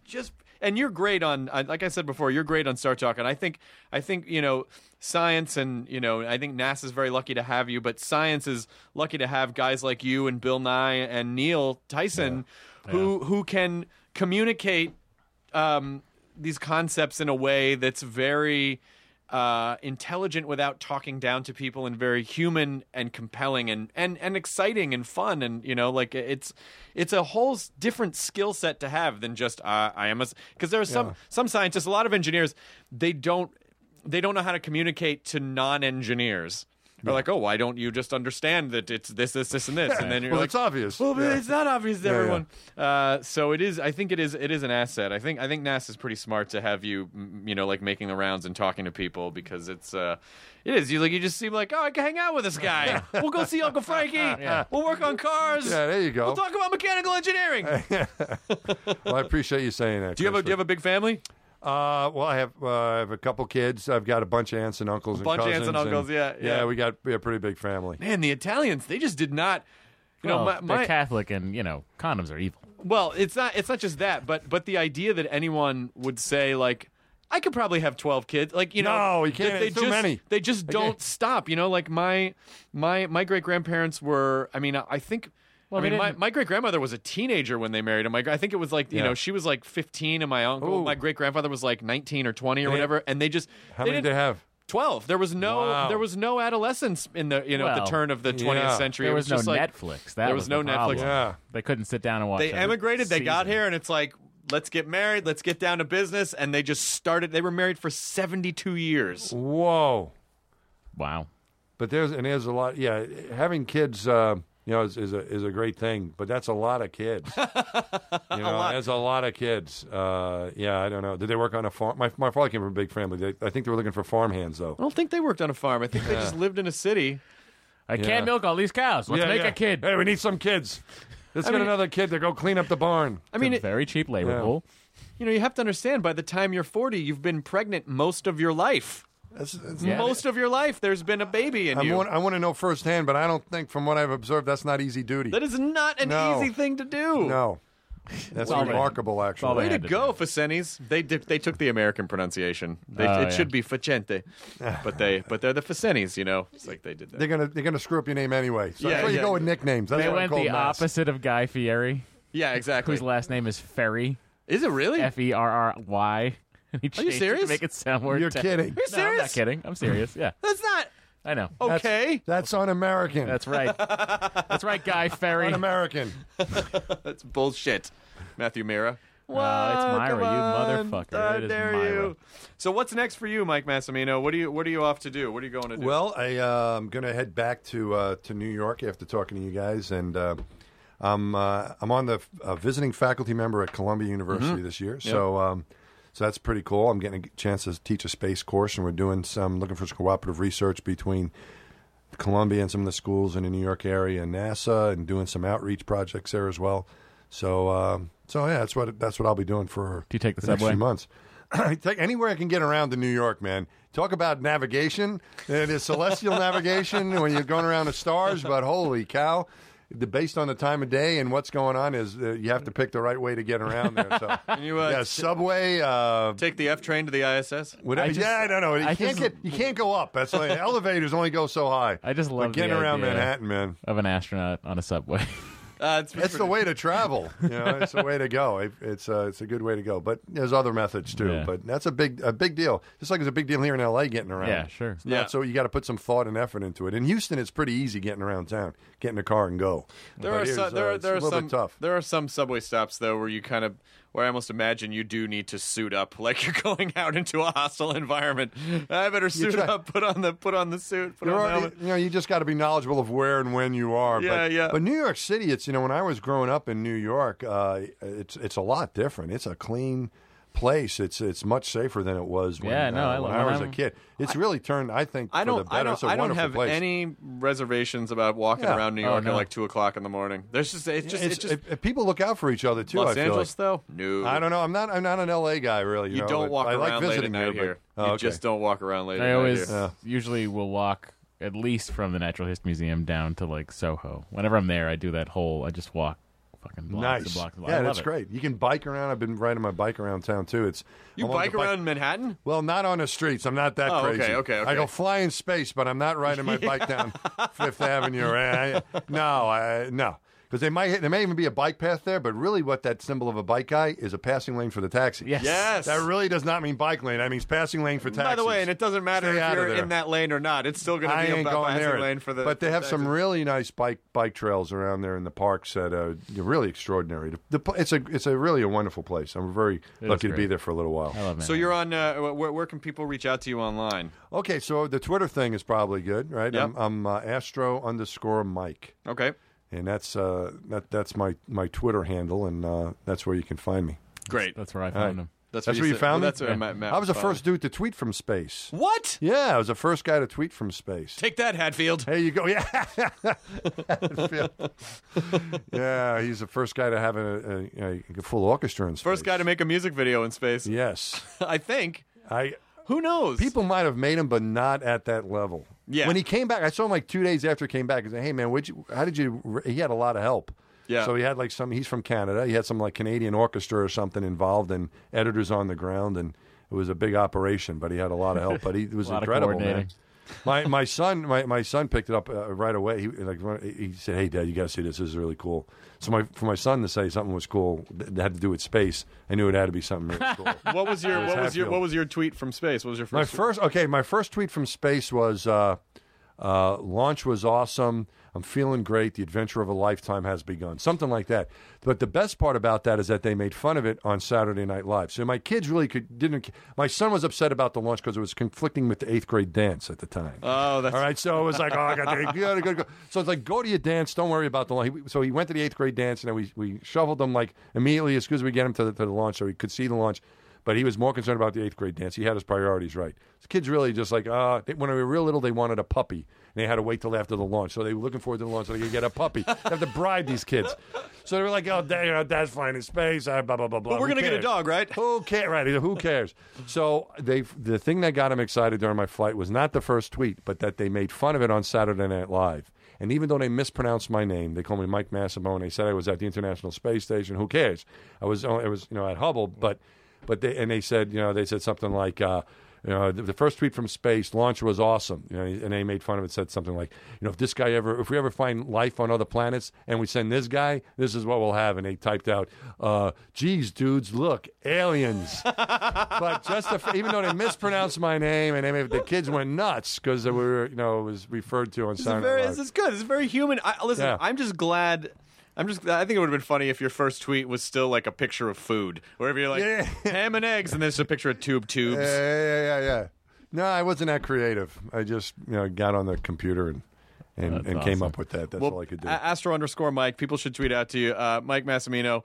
just and you're great on uh, like I said before, you're great on StarTalk, and I think I think you know science and you know I think NASA's very lucky to have you, but science is lucky to have guys like you and Bill Nye and Neil Tyson who who can communicate um, these concepts in a way that's very uh, intelligent without talking down to people and very human and compelling and, and, and exciting and fun and you know like it's it's a whole different skill set to have than just uh, I am a because there are some some scientists a lot of engineers they don't they don't know how to communicate to non-engineers they're like oh why don't you just understand that it's this this this and this and then you're Well, like it's obvious. well, but Yeah. it's not obvious to Yeah, yeah. everyone. Uh, so it is. I think it is. It is an asset. I think. I think NASA's pretty smart to have you, you know, like making the rounds and talking to people because it's. Uh, it is. You like. You just seem like, oh, I can hang out with this guy. we'll go see Uncle Frankie. We'll work on cars. Yeah, there you go. We'll talk about mechanical engineering. well, I appreciate you saying that. do you have a Do you have a big family? Uh, well, I have uh, I have a couple kids. I've got a bunch of aunts and uncles and bunch of cousins. aunts and uncles, yeah, yeah. we got we have a pretty big family. Man, the Italians. They just did not. You know, Well, my, they're my, Catholic, and you know, condoms are evil. Well, it's not. It's not just that, but but the idea that anyone would say like, I could probably have twelve kids, like you know, No, you can't. that They It's too just, many. They just don't can't. stop. You know, like my my my great grandparents were. I mean, I think. Well, I mean, my, my great grandmother was a teenager when they married him. I think it was like you Yeah. know she was like fifteen, and my uncle, Ooh. my great grandfather was like nineteen or twenty or They- whatever, and they just How they many didn't- they have? Twelve. There was no Wow. there was no adolescence in the you know at the turn of the twentieth yeah. century. There It was, no just like, Netflix. That there was no the Netflix. Yeah. They couldn't sit down and watch. they emigrated they got here and it's like let's get married let's get down to business and they just started they were married for 72 years Whoa! Wow. But there's and there's a lot. Yeah, having kids, uh, you know, is, is a is a great thing. But that's a lot of kids. you know, lot. there's a lot of kids. Uh, yeah, I don't know. Did they work on a farm? My my father came from a big family. They, I think they were looking for farm hands though. i don't think they worked on a farm i think they just lived in a city I Yeah. can't milk all these cows. Let's Yeah, make yeah. a kid. Hey, we need some kids. Let's I get mean- another kid to go clean up the barn. i mean It's it, a very cheap labor Yeah. pool. you know you have to understand by the time you're 40 you've been pregnant most of your life That's, that's Yeah. most of your life there's been a baby in I you want, I want to know firsthand, but I don't think, from what I've observed, that's not easy duty. that is not an No. easy thing to do no, That's all they- remarkable, all actually. they Way to had to go, do. Facenis. They did, they took the American pronunciation. They, Oh, it yeah. should be Facente, but they but they're the Facenis. You know, it's like they did that. They're gonna they're gonna screw up your name anyway. So Yeah, that's why you go with nicknames. That's They what I went the Mass. opposite of Guy Fieri, yeah, exactly. whose last name is Ferry. Is it really? F E R R Y. And he Are you changed it serious? to make it sound more. You're te- kidding. You're No, I'm not kidding. I'm serious. Yeah, That's not I know. okay. That's un-American. That's right. That's right, Guy Ferry. un-American. That's bullshit. Matthew Mira. No, it's Myra, you motherfucker. How It is dare Myra. you? So what's next for you, Mike Massimino? What are you What are you off to do? What are you going to do? Well, I, uh, I'm going to head back to uh, to New York after talking to you guys, and uh, I'm uh, I'm on the uh, visiting faculty member at Columbia University this year. So um, so that's pretty cool. I'm getting a chance to teach a space course, and we're doing some looking for some cooperative research between Columbia and some of the schools in the New York area and NASA, and doing some outreach projects there as well. So um, so yeah, that's what that's what I'll be doing for. Do you take the next subway? few months. Take anywhere I can get around to New York, man. Talk about navigation. It is celestial navigation when you're going around the stars, but holy cow. The, based on the time of day and what's going on is uh, you have to pick the right way to get around there. So, you, uh, yeah, subway. Uh, Take the F train to the ISS. whatever. I just- yeah, no, no. You I can't just- get. You can't go up. That's like elevators only go so high. I just But love getting the around idea Manhattan, man. of an astronaut on a subway. Uh, it's, It's the way to travel. You know, it's the way to go. It- It's uh, it's a good way to go. But there's other methods too. Yeah. But that's a big a big deal. Just like it's a big deal here in L.A. getting around. Yeah, sure. It's Yeah. So you got to put some thought and effort into it. In Houston, it's pretty easy getting around town. Get in a car and go. There But are some, there uh, there a are little some bit tough. there are some subway stops though where you kind of where I almost imagine you do need to suit up like you're going out into a hostile environment. I better suit up, put on the put on the suit, put on the already- you know, you just got to be knowledgeable of where and when you are. Yeah, but, yeah. But New York City, it's you know, when I was growing up in New York, uh, it's it's a lot different. It's a clean place. It's it's much safer than it was when, Yeah, no, uh, I when love- I was a I'm- kid. It's really turned, I think, I for the don't, better. I don't, it's a I don't have place. any reservations about walking Yeah. around New Oh, York no. at like two o'clock in the morning. There's just, it's just, It's- it's just if- if people look out for each other too. Los I feel Angeles like. though. No, I don't know. I'm not. I'm not an LA guy, really. You, You know, don't but walk I around like late at visiting night there, here. But, oh, you okay. just don't walk around late. I at night always here. Usually will walk at least from the Natural History Museum down to like Soho. Whenever I'm there, I do that whole. I just walk fucking blocks Nice. and blocks. and blocks. Yeah, I that's it. great. You can bike around. I've been riding my bike around town too. It's You I'm bike around Manhattan? Well, not on the streets. I'm not that Oh, crazy. okay, okay. I go fly in space, but I'm not riding my bike down Fifth Avenue. I- I- no, I, no. Because they might there may even be a bike path there, but really, what that symbol of a bike guy is a passing lane for the taxi. Yes. Yes. That really does not mean bike lane. That means passing lane for taxis. By the way, and it doesn't matter Stay if you're in that lane or not. It's still going to I be ain't a going passing near it. lane for the. but they for have some really nice bike bike trails around there in the parks that are really extraordinary. The, the, it's a it's a really a wonderful place. I'm very is lucky to be there for a little while. I love it. So you're on. Uh, where, where can people reach out to you online? Okay, so the Twitter thing is probably good, right? Yep. I'm, I'm uh, Astro underscore Mike, Okay, and that's uh, that that's my my Twitter handle, and uh, that's where you can find me. great. That's where I All found right. him. That's, That's what where you said- found well. That's where Yeah. Matt, Matt I was the first dude to tweet from space. What? Yeah, I was the first guy to tweet from space. Take that, Hadfield. There you go. Yeah. yeah, he's the first guy to have a, a, a full orchestra in space. First guy to make a music video in space. Yes. I think. I Who knows? people might have made him, but not at that level. Yeah. When he came back, I saw him like two days after he came back. I said, "Hey man, what'd you, how did you?" He had a lot of help. Yeah. So he had like some. He's from Canada. He had some like Canadian orchestra or something involved, and editors on the ground, and it was a big operation. But he had a lot of help. But he it was A lot of incredible, man. My my son my, my son picked it up uh, right away. He like he said, "Hey, Dad, you got to see this. This is really cool." So my for my son to say something was cool that had to do with space, I knew it had to be something really cool. What was your What was your What was your tweet from space? What was your first? My tweet? first, okay, my first tweet from space was uh, uh, launch was awesome. I'm feeling great. The adventure of a lifetime has begun. Something like that. But the best part about that is that they made fun of it on Saturday Night Live. So my kids really could, didn't. My son was upset about the launch because it was conflicting with the eighth grade dance at the time. Oh, that's All right, so it was like, oh, I got to, gotta, gotta go. So it's like, go to your dance. Don't worry about the launch. So he went to the eighth grade dance, and then we, we shoveled him like immediately as soon as we get him to the, to the launch, so he could see the launch. But he was more concerned about the eighth grade dance. He had his priorities right. The kids really just like, uh, they, when they were real little, they wanted a puppy, and they had to wait till after the launch. So they were looking forward to the launch so they could get a puppy. they have to bribe these kids. So they were like, oh, dad, you know, dad's flying in space, uh, blah blah blah blah. But we're gonna get a dog, right? Who cares? Right? Who cares? So they, the thing that got him excited during my flight was not the first tweet, but that they made fun of it on Saturday Night Live, And even though they mispronounced my name, they called me Mike Massimo, and they said I was at the International Space Station. Who cares? I was, I was, you know, at Hubble, but, but they, and they said, you know, they said something like. Uh, you know, the, the first tweet from space launch was awesome. You know, and they made fun of it. Said something like, you know, if this guy ever, if we ever find life on other planets and we send this guy, this is what we'll have. And they typed out, uh, "Geez, dudes, look, aliens." but just the, even though they mispronounced my name and they made, the kids went nuts because we were, you know, it was referred to on This is, Saturday very, this is good. This is very human. I, listen, Yeah. I'm just glad. I'm just. I think it would have been funny if your first tweet was still like a picture of food, wherever you're like Yeah. ham and eggs, and there's a picture of tube tubes. Yeah, yeah, yeah, yeah. No, I wasn't that creative. I just, you know, got on the computer and and, That's and came awesome. up with that. That's Well, all I could do. A- Astro underscore Mike. People should tweet out to you. Uh, Mike Massimino.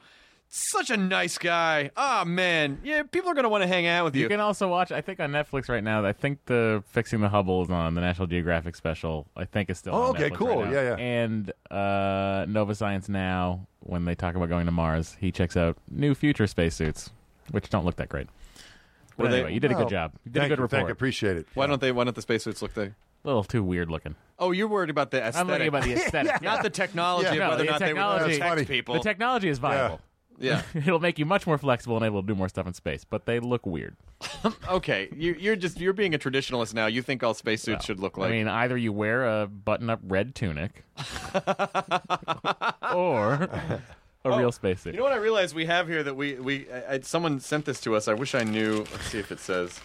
Such a nice guy. Oh man, yeah. People are gonna want to hang out with you. You can also watch. I think on Netflix right now. I think the Fixing the Hubble is on the National Geographic special. I think it's still. Oh, on okay, Netflix cool. right now. Yeah, yeah. And uh, Nova Science now, when they talk about going to Mars, he checks out new future spacesuits, which don't look that great. But Were they- anyway, you did a good job. You did thank a good you, thank you. report. Appreciate it. why don't they? Why don't the spacesuits look the? A little too weird looking. Oh, you're worried about the aesthetic. I'm looking about the aesthetic. not the technology Yeah. of whether No, or the not they technology- would That's protect funny. people. The technology is viable. Yeah. It'll make you much more flexible and able to do more stuff in space, but they look weird. Okay, you, you're just you're being a traditionalist now. You think all spacesuits should look like. I mean, either you wear a button-up red tunic, or a real spacesuit. You know what I realized we have here that we we I, I- someone sent this to us. I wish I knew. Let's see if it says.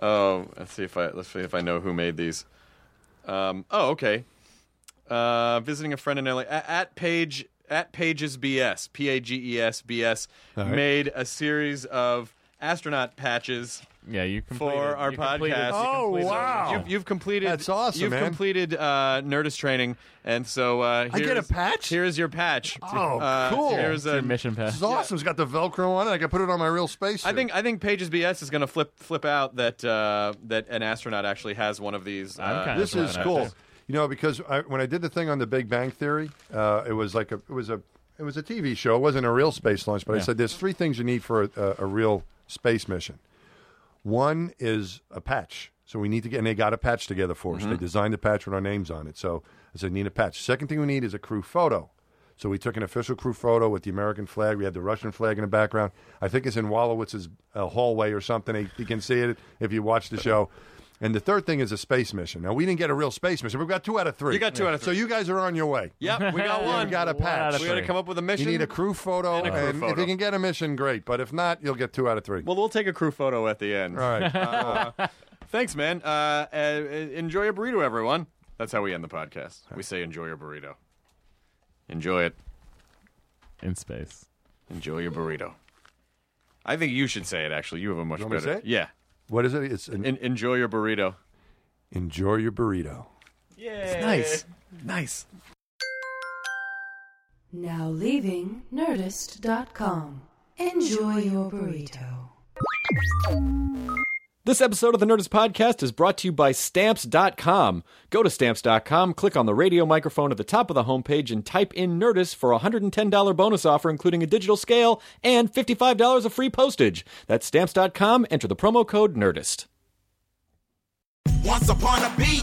Oh, let's see if I let's see if I know who made these. Um, oh, okay. Uh, visiting a friend in LA at, at Page at Pages BS P A G E S B S All right. made a series of astronaut patches yeah, you completed, for our you podcast. you Oh, completed- wow. You've, you've completed. That's awesome, You've man. completed uh, Nerdist training, and so uh, I get a patch? Here's your patch. Oh, Uh, cool. Here's Your a mission pass. This is awesome. It's got the Velcro on it. I can put it on my real space. I think I think Pages BS is going to flip flip out that uh, that an astronaut actually has one of these. I'm uh, this is cool. too. You know, because I, when I did the thing on the Big Bang Theory, uh, it was like a it was a it was a TV show. It wasn't a real space launch, but I said there's three things you need for a, a, a real space mission. One is a patch. So we need to get, and they got a patch together for us. They designed a patch with our names on it. So I said, need a patch. Second thing we need is a crew photo. So we took an official crew photo with the American flag. We had the Russian flag in the background. I think it's in Wolowitz's uh, hallway or something. You can see it if you watch the show. And the third thing is a space mission. Now we didn't get a real space mission. We've got two out of three. You got two out of three. So you guys are on your way. Yep, we got one. we got a One patch. We got to come up with a mission. You need a crew photo, And a crew if photo. you can get a mission, great. But if not, you'll get two out of three. Well, we'll take a crew photo at the end. All right. Uh, thanks, man. Uh, uh, enjoy your burrito, everyone. That's how we end the podcast. We say enjoy your burrito. Enjoy it. in space. Enjoy your burrito. I think you should say it. Actually, you have a much You want me better. to say it? Yeah. What is it? It's an, En- enjoy your burrito. enjoy your burrito. Yeah. Nice. Nice. Now leaving Nerdist.com. Enjoy your burrito. This episode of the Nerdist Podcast is brought to you by Stamps.com. Go to Stamps.com, click on the radio microphone at the top of the homepage, and type in Nerdist for a $110 bonus offer, including a digital scale and $55 of free postage. That's Stamps.com. Enter the promo code Nerdist. Once upon a beat.